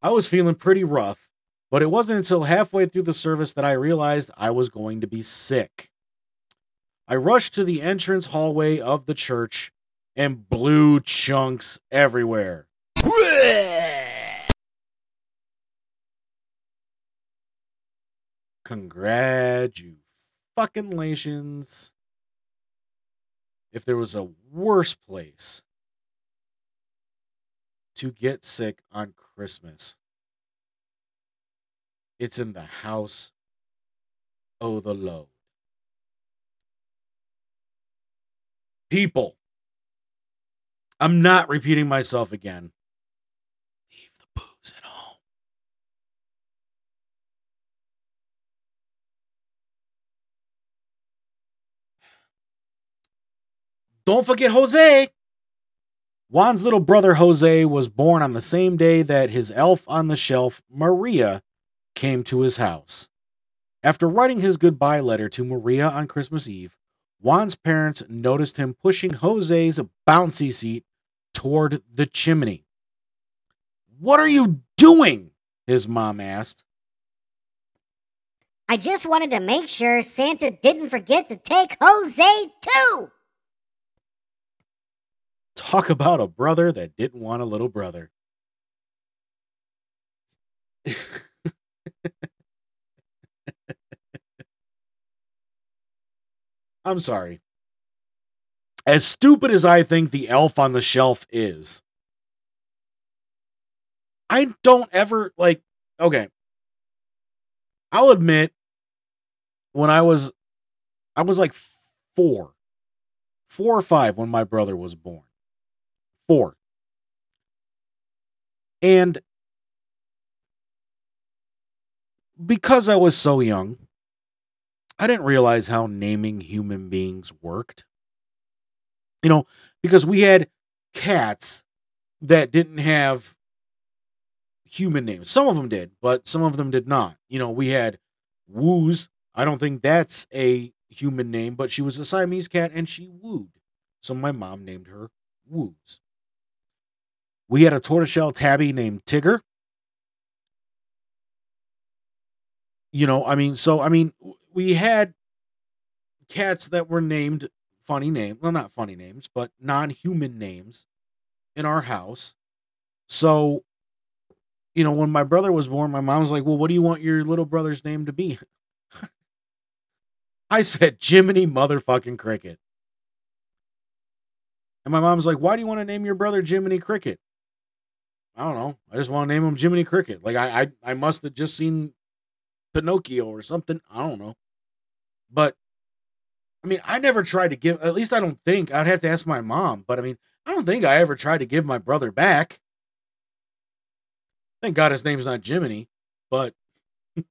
I was feeling pretty rough, but it wasn't until halfway through the service that I realized I was going to be sick. I rushed to the entrance hallway of the church and blew chunks everywhere. Congratulations. If there was a worse place to get sick on Christmas, it's in the house o' the load. People, I'm not repeating myself again. Leave the booze at home. Don't forget Jose. Juan's little brother Jose was born on the same day that his elf on the shelf, Maria, came to his house. After writing his goodbye letter to Maria on Christmas Eve, Juan's parents noticed him pushing Jose's bouncy seat toward the chimney. What are you doing? His mom asked. I just wanted to make sure Santa didn't forget to take Jose too. Talk about a brother that didn't want a little brother. I'm sorry. as stupid as I think the elf on the shelf is, I don't ever like, okay. I'll admit when I was, I was like four, four or five when my brother was born. Four. And because I was so young, I didn't realize how naming human beings worked. You know, because we had cats that didn't have human names. Some of them did, but some of them did not. You know, we had Woos. I don't think that's a human name, but she was a Siamese cat and she wooed. So my mom named her Woos. We had a tortoiseshell tabby named Tigger. You know, I mean, so I mean, we had cats that were named funny names. Well, not funny names, but non-human names in our house. So, you know, when my brother was born, my mom was like, "Well, what do you want your little brother's name to be?" I said, "Jiminy motherfucking Cricket." And my mom's like, "Why do you want to name your brother Jiminy Cricket?" I don't know. I just want to name him Jiminy Cricket. Like I, I, I must have just seen Pinocchio or something. I don't know. But I mean, I never tried to give. At least I don't think. I'd have to ask my mom. But I mean, I don't think I ever tried to give my brother back. Thank God his name's not Jiminy. But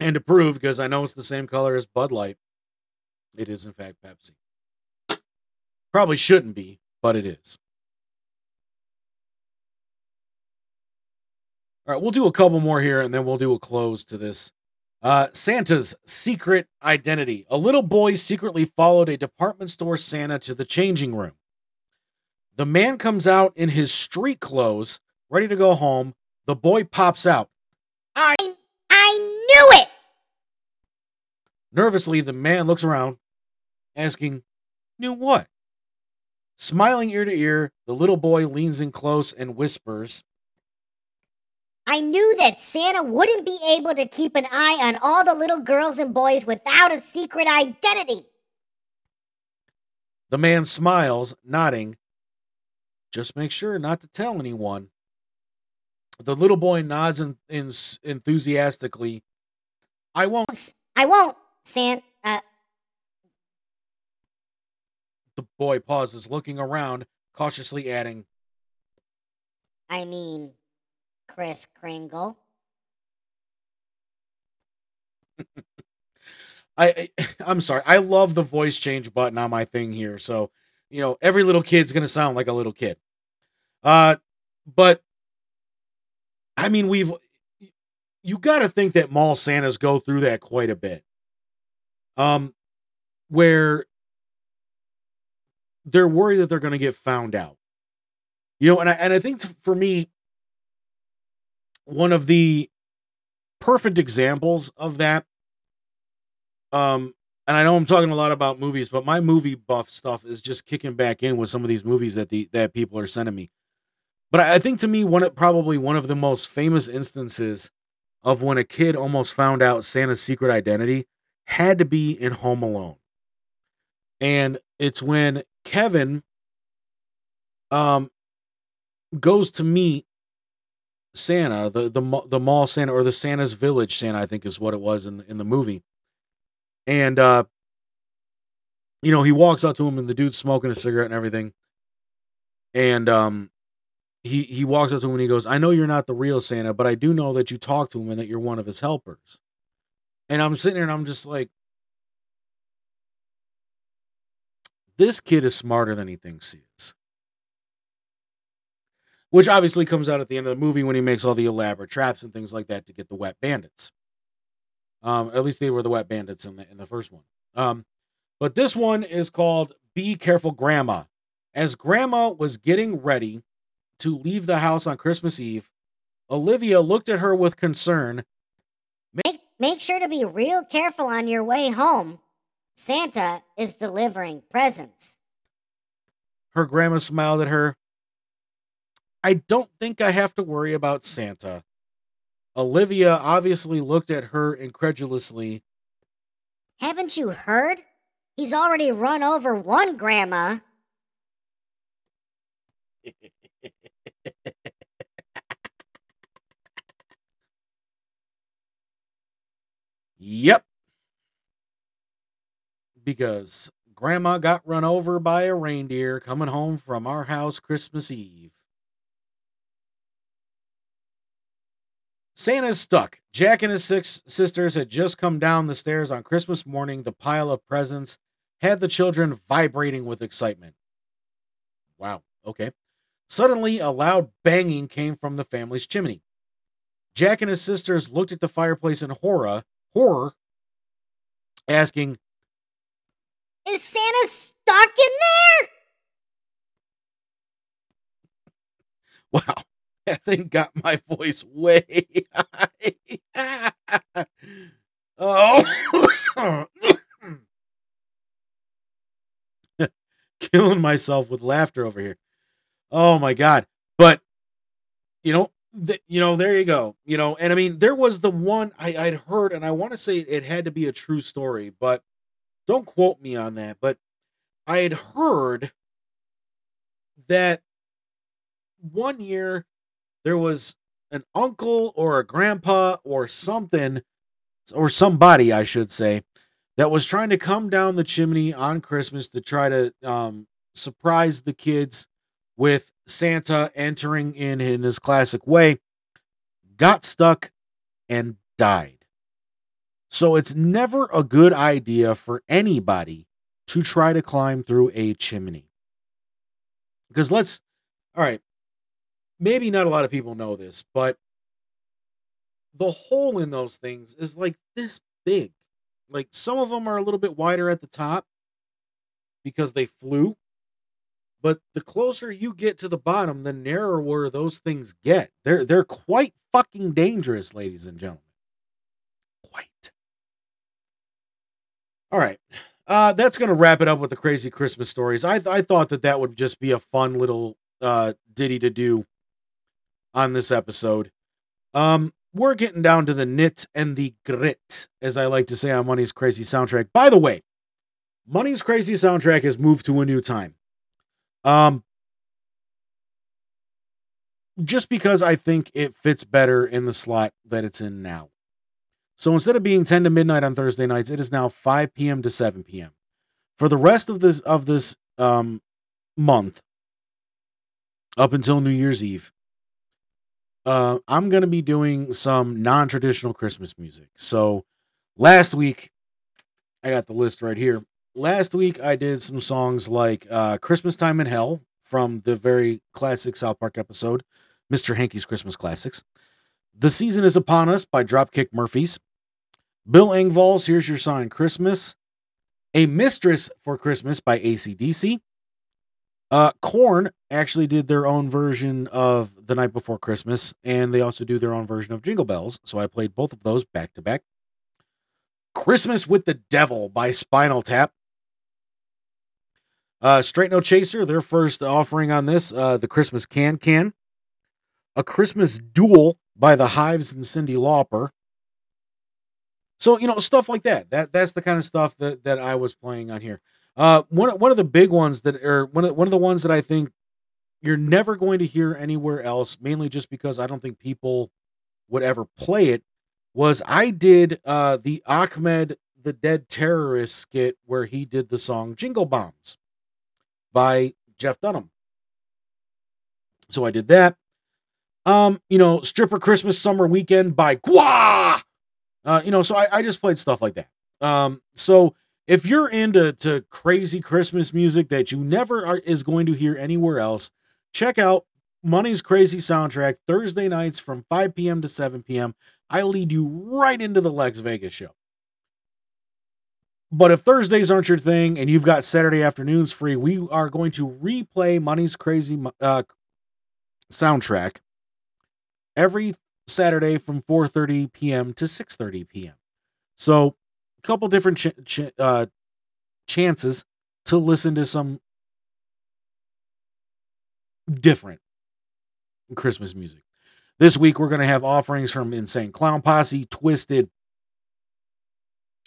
and to prove, because I know it's the same color as Bud Light, it is in fact Pepsi. Probably shouldn't be, but it is. All right, we'll do a couple more here and then we'll do a close to this. Uh, Santa's secret identity. A little boy secretly followed a department store Santa to the changing room. The man comes out in his street clothes, ready to go home. The boy pops out. I I knew it. Nervously, the man looks around, asking, Knew what? Smiling ear to ear, the little boy leans in close and whispers, I knew that Santa wouldn't be able to keep an eye on all the little girls and boys without a secret identity. The man smiles, nodding. Just make sure not to tell anyone. The little boy nods in, in, enthusiastically. I won't. I won't, Santa. Uh, the boy pauses, looking around, cautiously adding, I mean, Kris Kringle. I, I I'm sorry. I love the voice change button on my thing here. So, you know, every little kid's going to sound like a little kid. Uh but I mean, we've you got to think that mall Santas go through that quite a bit. Um where they're worried that they're going to get found out. You know, and I and I think for me one of the perfect examples of that um and I know I'm talking a lot about movies, but my movie buff stuff is just kicking back in with some of these movies that the that people are sending me. But I think to me one of, probably one of the most famous instances of when a kid almost found out Santa's secret identity had to be in Home Alone. And it's when Kevin um goes to meet Santa, the the the mall Santa or the Santa's Village Santa, I think is what it was in in the movie. And uh you know, he walks up to him and the dude's smoking a cigarette and everything. And um he he walks up to him and he goes, "I know you're not the real Santa, but I do know that you talked to him and that you're one of his helpers." And I'm sitting there and I'm just like this kid is smarter than he thinks he is which obviously comes out at the end of the movie when he makes all the elaborate traps and things like that to get the wet bandits. Um, at least they were the wet bandits in the in the first one. Um, but this one is called "Be Careful, Grandma." As Grandma was getting ready to leave the house on Christmas Eve, Olivia looked at her with concern. Make make sure to be real careful on your way home. Santa is delivering presents. Her grandma smiled at her. I don't think I have to worry about Santa. Olivia obviously looked at her incredulously. Haven't you heard? He's already run over one grandma. Yep. Because grandma got run over by a reindeer coming home from our house Christmas Eve. Santa's stuck. Jack and his six sisters had just come down the stairs on Christmas morning. The pile of presents had the children vibrating with excitement. Wow, okay. Suddenly, a loud banging came from the family's chimney. Jack and his sisters looked at the fireplace in horror, horror, asking, Is Santa stuck in there? Wow, that thing got my voice way high. oh, killing myself with laughter over here. Oh my god! But you know, th- you know, there you go. You know, and I mean, there was the one I, I'd heard, and I want to say it had to be a true story, but don't quote me on that. But I had heard that one year there was an uncle or a grandpa or something or somebody I should say that was trying to come down the chimney on Christmas to try to um, surprise the kids with Santa entering in in his classic way, got stuck and died. So it's never a good idea for anybody to try to climb through a chimney. Because let's, all right, maybe not a lot of people know this, but the hole in those things is like this big. Like some of them are a little bit wider at the top because they flew. But the closer you get to the bottom, the narrower those things get. They're they're quite fucking dangerous, ladies and gentlemen. Quite. All right. Uh, that's going to wrap it up with the crazy Christmas stories. I, th- I thought that that would just be a fun little uh, ditty to do on this episode. Um, we're getting down to the nit and the grit, as I like to say on Money's Crazy Soundtrack. By the way, Money's Crazy Soundtrack has moved to a new time. Um, just because I think it fits better in the slot that it's in now. So instead of being 10 to midnight on Thursday nights, it is now 5 p.m. to 7 p.m. For the rest of this of this um, month, up until New Year's Eve, uh, I'm gonna be doing some non-traditional Christmas music. So last week, I got the list right here. Last week I did some songs like uh, "Christmas Time in Hell" from the very classic South Park episode, Mr. Hankey's Christmas Classics. The Season is Upon Us by Dropkick Murphys. Bill Engvall's Here's Your Sign Christmas. A Mistress for Christmas by ACDC. Uh, Korn actually did their own version of The Night Before Christmas, and they also do their own version of Jingle Bells. So I played both of those back to back. Christmas with the Devil by Spinal Tap. Uh, Straight No Chaser, their first offering on this, uh, the Christmas Can Can. A Christmas Duel by the Hives and Cyndi Lauper. So you know stuff like that. That that's the kind of stuff that that I was playing on here. Uh, one one of the big ones that are one of one of the ones that I think you're never going to hear anywhere else, mainly just because I don't think people would ever play it. Was I did uh the Ahmed the Dead Terrorist skit where he did the song Jingle Bombs by Jeff Dunham. So I did that. Um, you know, Stripper Christmas Summer Weekend by Gua. Uh, you know, so I, I just played stuff like that. Um, so if you're into to crazy Christmas music that you never are, is going to hear anywhere else, check out Money's Crazy Soundtrack Thursday nights from 5 p.m. to 7 p.m. I lead you right into the Lex Vegas show. But if Thursdays aren't your thing and you've got Saturday afternoons free, we are going to replay Money's Crazy uh, soundtrack every Saturday from 4:30 p.m. to 6:30 p.m. So, a couple different ch- ch- uh, chances to listen to some different Christmas music. This week we're going to have offerings from Insane Clown Posse, Twisted,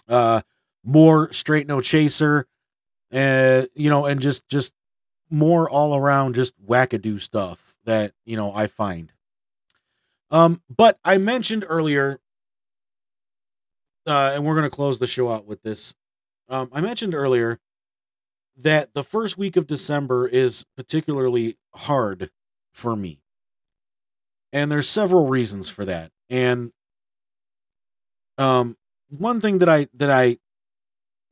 uh, more straight no chaser, uh, you know, and just just more all around just wackadoo stuff that you know I find. Um, but I mentioned earlier, uh, and we're gonna close the show out with this. Um, I mentioned earlier that the first week of December is particularly hard for me. And there's several reasons for that. And um one thing that I that I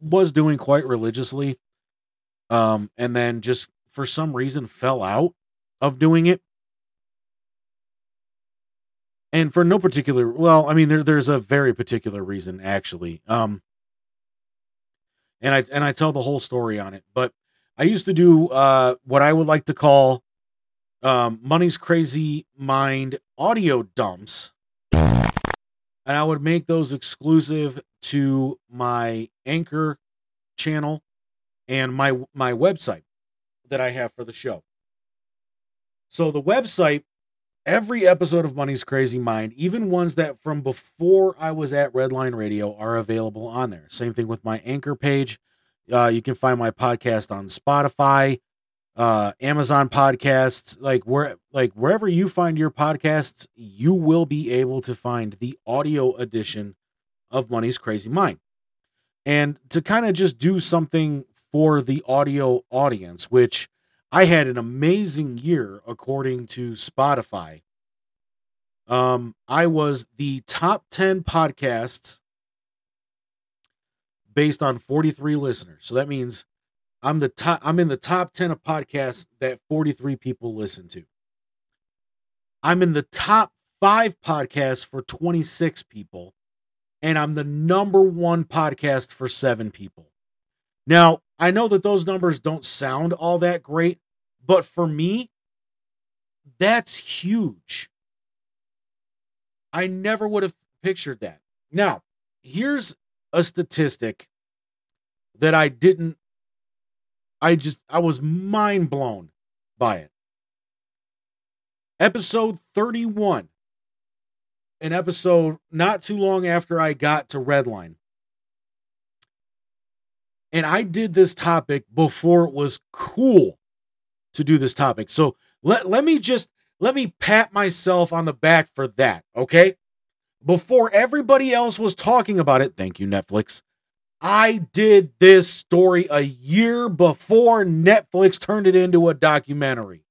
was doing quite religiously um and then just for some reason fell out of doing it. And for no particular well, I mean there there's a very particular reason actually. Um and I and I tell the whole story on it. But I used to do uh, what I would like to call um, Money's Crazy Mind audio dumps, and I would make those exclusive to my Anchor channel and my my website that I have for the show. So the website, every episode of Money's Crazy Mind, even ones that from before I was at Redline Radio, are available on there. Same thing with my Anchor page. Uh, you can find my podcast on Spotify, uh, Amazon Podcasts, like where like wherever you find your podcasts, you will be able to find the audio edition of Money's Crazy Mind. And to kind of just do something for the audio audience, which I had an amazing year according to Spotify. Um, I was the top 10 podcasts based on 43 listeners. So that means I'm the top I'm in the top 10 of podcasts that 43 people listen to. I'm in the top 5 podcasts for 26 people and I'm the number 1 podcast for 7 people. Now, I know that those numbers don't sound all that great, but for me that's huge. I never would have pictured that. Now, here's a statistic that I didn't I just I was mind blown by it. Episode 31. An episode not too long after I got to Redline. And I did this topic before it was cool to do this topic. So let, let me just let me pat myself on the back for that, okay? Before everybody else was talking about it, thank you, Netflix. I did this story a year before Netflix turned it into a documentary.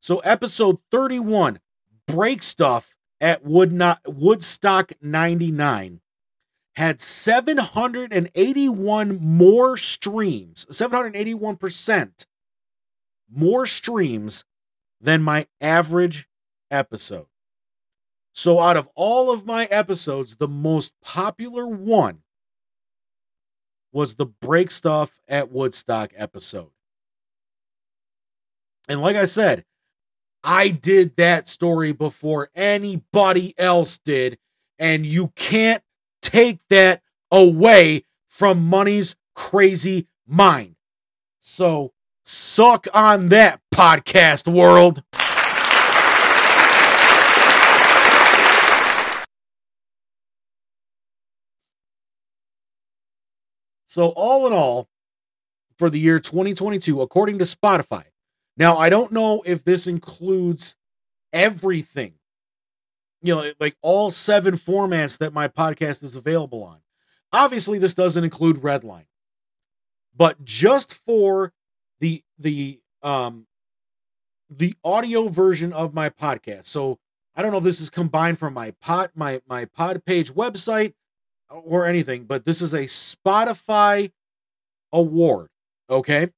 So, episode 31, Break Stuff at Wood Woodstock 99, had 781 more streams, 781% more streams than my average episode. So, out of all of my episodes, the most popular one was the break stuff at Woodstock episode. And like I said, I did that story before anybody else did. And you can't take that away from Money's crazy mind. So suck on that, podcast world. So, all in all, for the year 2022, according to Spotify, now I don't know if this includes everything, you know, like all seven formats that my podcast is available on. Obviously, this doesn't include Redline, but just for the the um the audio version of my podcast. So I don't know if this is combined from my pod my my pod page website or anything, but this is a Spotify award. Okay.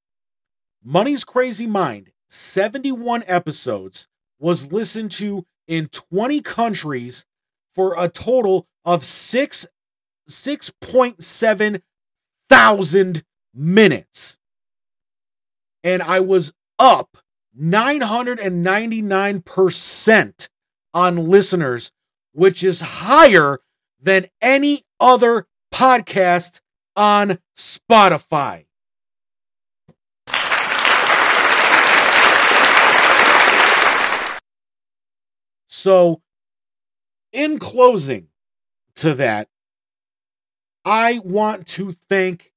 Money's Crazy Mind, 71 episodes, was listened to in 20 countries for a total of six 6.7 thousand minutes. And I was up 999% on listeners, which is higher than any other podcast on Spotify. So, in closing to that, I want to thank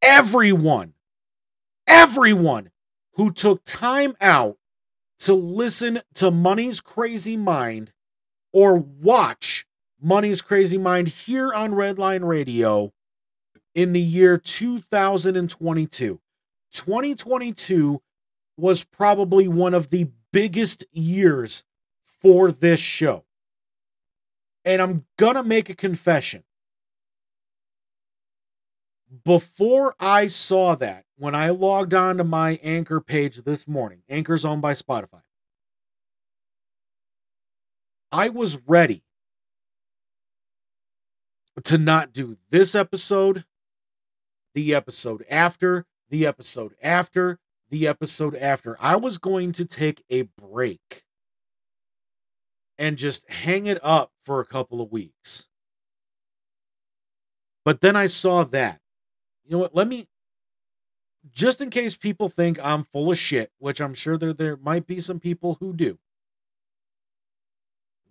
everyone, everyone who took time out to listen to Money's Crazy Mind or watch Money's Crazy Mind here on Redline Radio in the year 2022. 2022 was probably one of the biggest years for this show. And I'm going to make a confession. Before I saw that, when I logged on to my Anchor page this morning, Anchor's owned by Spotify, I was ready to not do this episode, the episode after, the episode after, the episode after. I was going to take a break and just hang it up for a couple of weeks. But then I saw that. You know what? Let me just in case people think I'm full of shit, which I'm sure there there might be some people who do.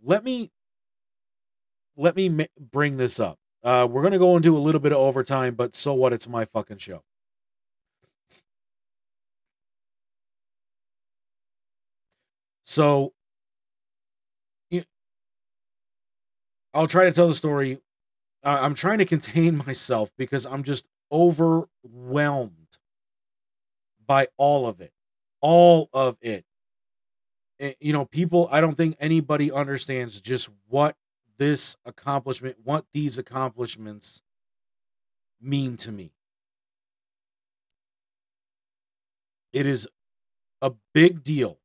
Let me let me bring this up. Uh, we're gonna go into a little bit of overtime, but so what? It's my fucking show. So, I'll try to tell the story. Uh, I'm trying to contain myself because I'm just overwhelmed by all of it, all of it. Eh, You know, people. I don't think anybody understands just what this accomplishment, what these accomplishments mean to me. It is a big deal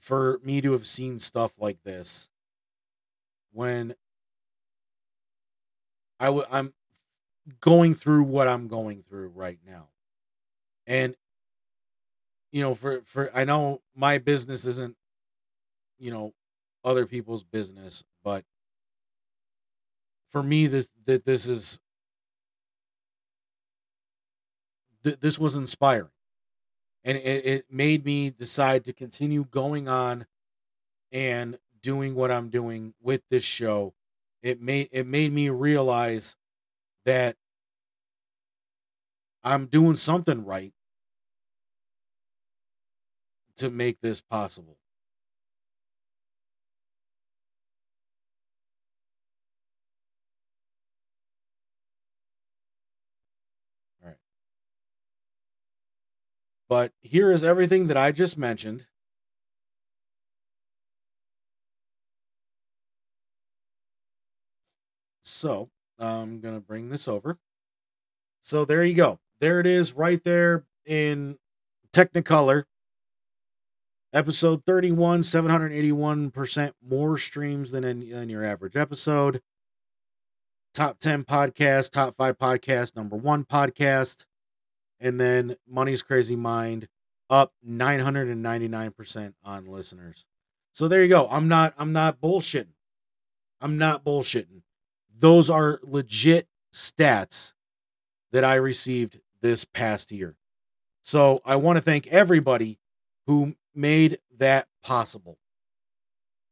for me to have seen stuff like this when I w- I'm going through what I'm going through right now. And you know, for for I know my business isn't you know other people's business, but for me this that this is th- this was inspiring and it, it made me decide to continue going on and doing what i'm doing with this show. It made it made me realize that i'm doing something right to make this possible. But here is everything that i just mentioned So I'm going to bring this over. So there you go. There it is right there in Technicolor. Episode 31, 781% more streams than, in, your average episode. Top 10 podcast, top 5 podcast, number 1 podcast. And then Money's Crazy Mind up 999% on listeners. So there you go. I'm not I'm not bullshitting. I'm not bullshitting those are legit stats that I received this past year. So I want to thank everybody who made that possible.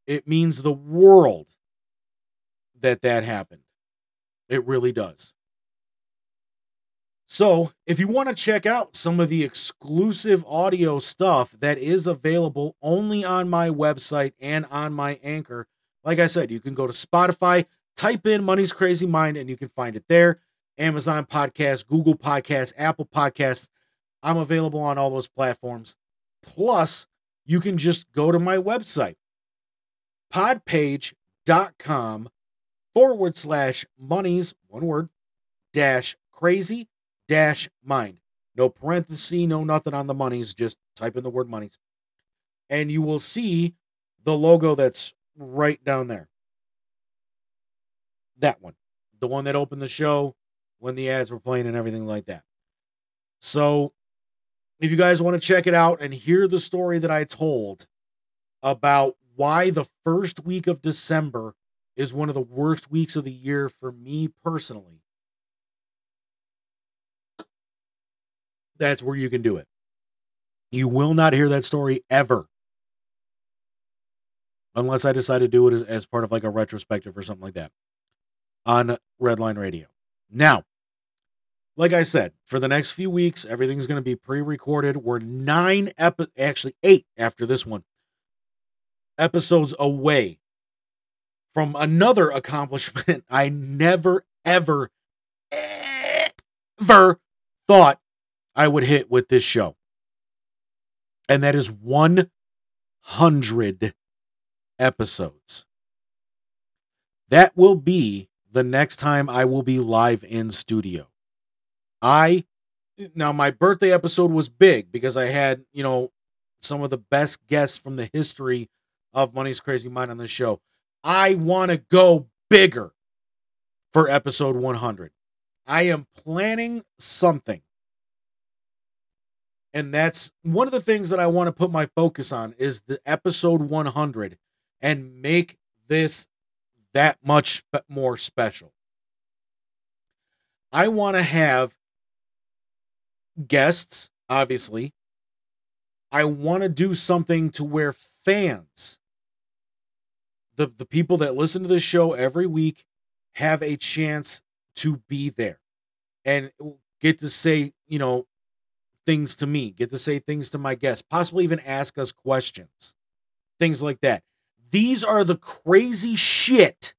It means the world that that happened. It really does. So, if you want to check out some of the exclusive audio stuff that is available only on my website and on my anchor, like I said, you can go to Spotify, type in Money's Crazy Mind, and you can find it there. Amazon Podcast, Google Podcast, Apple Podcasts. I'm available on all those platforms. Plus, you can just go to my website, podpage.com forward slash monies, one word, dash crazy dash mind. No parenthesis, no nothing on the monies. Just type in the word monies. And you will see the logo that's right down there. That one. The one that opened the show when the ads were playing and everything like that. So if you guys want to check it out and hear the story that I told about why the first week of December is one of the worst weeks of the year for me personally, that's where you can do it. You will not hear that story ever. Unless I decide to do it as, part of like a retrospective or something like that. On Redline Radio. Now, like I said, for the next few weeks, everything's going to be pre-recorded. We're nine epi- actually eight after this one episodes away from another accomplishment I never, ever, ever thought I would hit with this show. And that is 100 episodes. That will be the next time I will be live in studio. I now my birthday episode was big because I had, you know, some of the best guests from the history of Money's Crazy Mind on the show. I want to go bigger for episode 100. I am planning something. And that's one of the things that I want to put my focus on is the episode 100 and make this that much more special. I want to have guests, obviously. I want to do something to where fans, the, the people that listen to this show every week, have a chance to be there and get to say, you know, things to me, get to say things to my guests, possibly even ask us questions, things like that. These are the crazy shit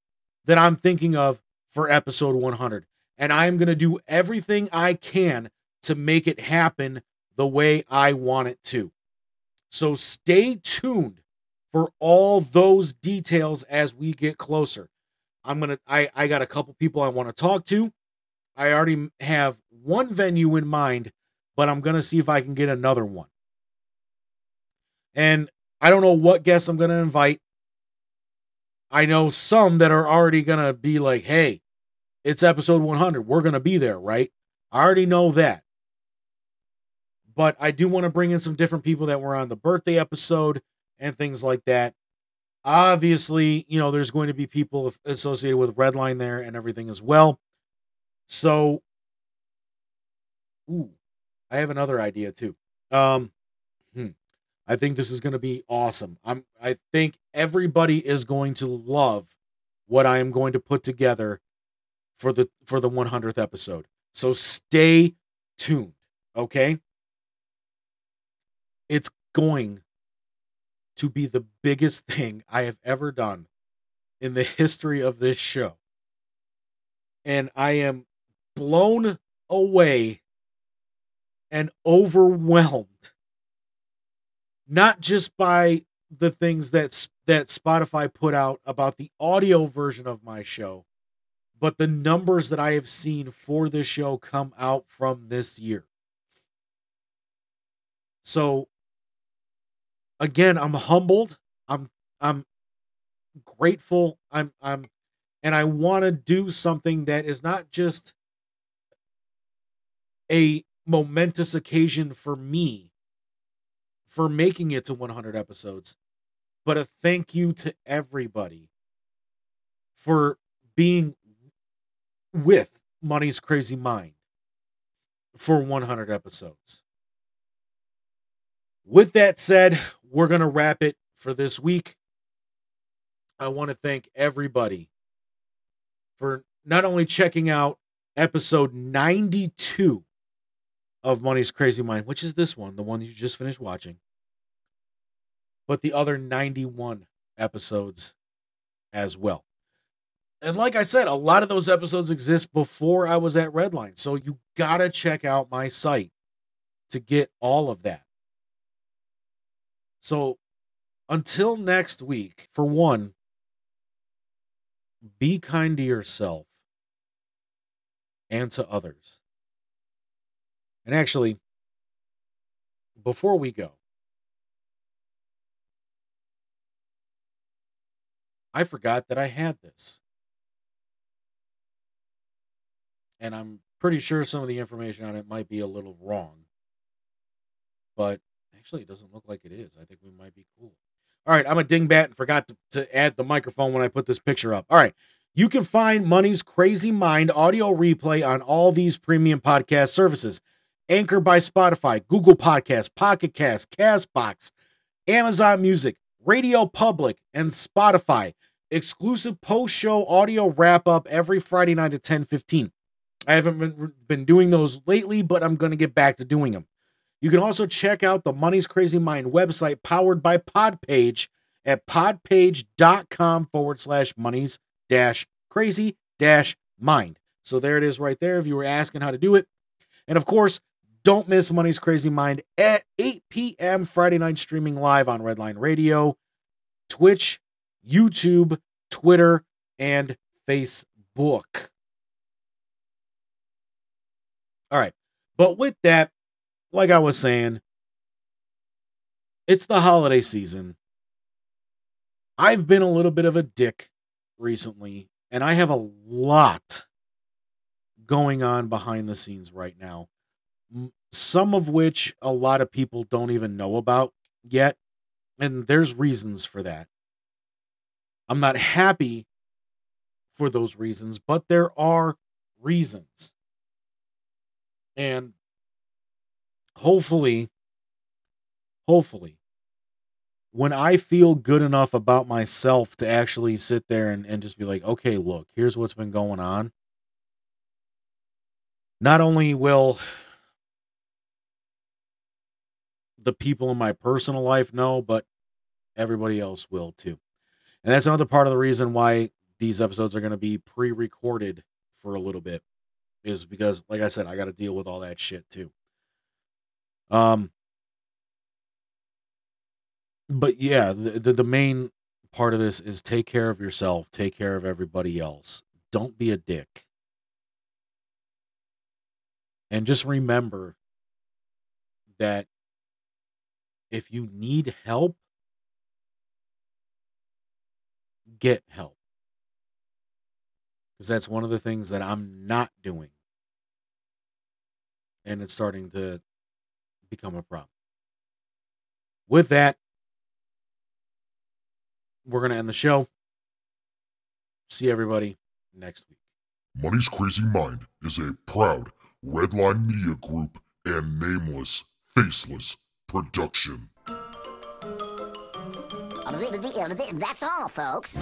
that I'm thinking of for episode 100. And I'm going to do everything I can to make it happen the way I want it to. So stay tuned for all those details as we get closer. I'm going to I I got a couple people I want to talk to. I already have one venue in mind, but I'm going to see if I can get another one. And I don't know what guests I'm going to invite. I know some that are already going to be like, "Hey, it's episode 100. We're going to be there, right?" I already know that but I do want to bring in some different people that were on the birthday episode and things like that. Obviously, you know, there's going to be people associated with Redline there and everything as well. So, ooh, I have another idea too. Um, hmm, I think this is going to be awesome. I'm, I think everybody is going to love what I am going to put together for the for the 100th episode. So stay tuned, okay? It's going to be the biggest thing I have ever done in the history of this show. And I am blown away and overwhelmed not just by the things that that Spotify put out about the audio version of my show, but the numbers that I have seen for this show come out from this year. So again, I'm humbled. I'm I'm grateful. I'm I'm and I want to do something that is not just a momentous occasion for me for making it to 100 episodes, but a thank you to everybody for being with Money's Crazy Mind for 100 episodes. With that said, we're going to wrap it for this week. I want to thank everybody for not only checking out episode 92 of Money's Crazy Mind, which is this one, the one you just finished watching, but the other 91 episodes as well. And like I said, a lot of those episodes exist before I was at Redline. So you got to check out my site to get all of that. So until next week, for one, be kind to yourself and to others. And actually, before we go, I forgot that I had this. And I'm pretty sure some of the information on it might be a little wrong. But Actually, it doesn't look like it is. I think we might be cool. All right, I'm a dingbat and forgot to, to add the microphone when I put this picture up. All right. You can find Money's Crazy Mind audio replay on all these premium podcast services. Anchor by Spotify, Google Podcasts, Pocket Cast, Castbox, Amazon Music, Radio Public, and Spotify. Exclusive post show audio wrap up every Friday night at 10 15. I haven't been, been doing those lately, but I'm going to get back to doing them. You can also check out the Money's Crazy Mind website powered by Podpage at podpage.com forward slash monies dash crazy dash mind. So there it is right there if you were asking how to do it. And of course, don't miss Money's Crazy Mind at 8 p.m. Friday night streaming live on Redline Radio, Twitch, YouTube, Twitter, and Facebook. All right. But with that, like I was saying, it's the holiday season. I've been a little bit of a dick recently, and I have a lot going on behind the scenes right now. Some of which a lot of people don't even know about yet, and there's reasons for that. I'm not happy for those reasons, but there are reasons. And hopefully, hopefully, when I feel good enough about myself to actually sit there and, and just be like, okay, look, here's what's been going on. Not only will the people in my personal life know, but everybody else will too. And that's another part of the reason why these episodes are going to be pre recorded for a little bit, is because, like I said, I got to deal with all that shit too. Um, but yeah, the, the the main part of this is take care of yourself, take care of everybody else. Don't be a dick. And just remember that if you need help, get help. Because that's one of the things that I'm not doing. And it's starting to become a problem. With that, we're going to end the show. See everybody next week. Money's Crazy Mind is a proud Redline Media Group and nameless, faceless production. That's all, folks.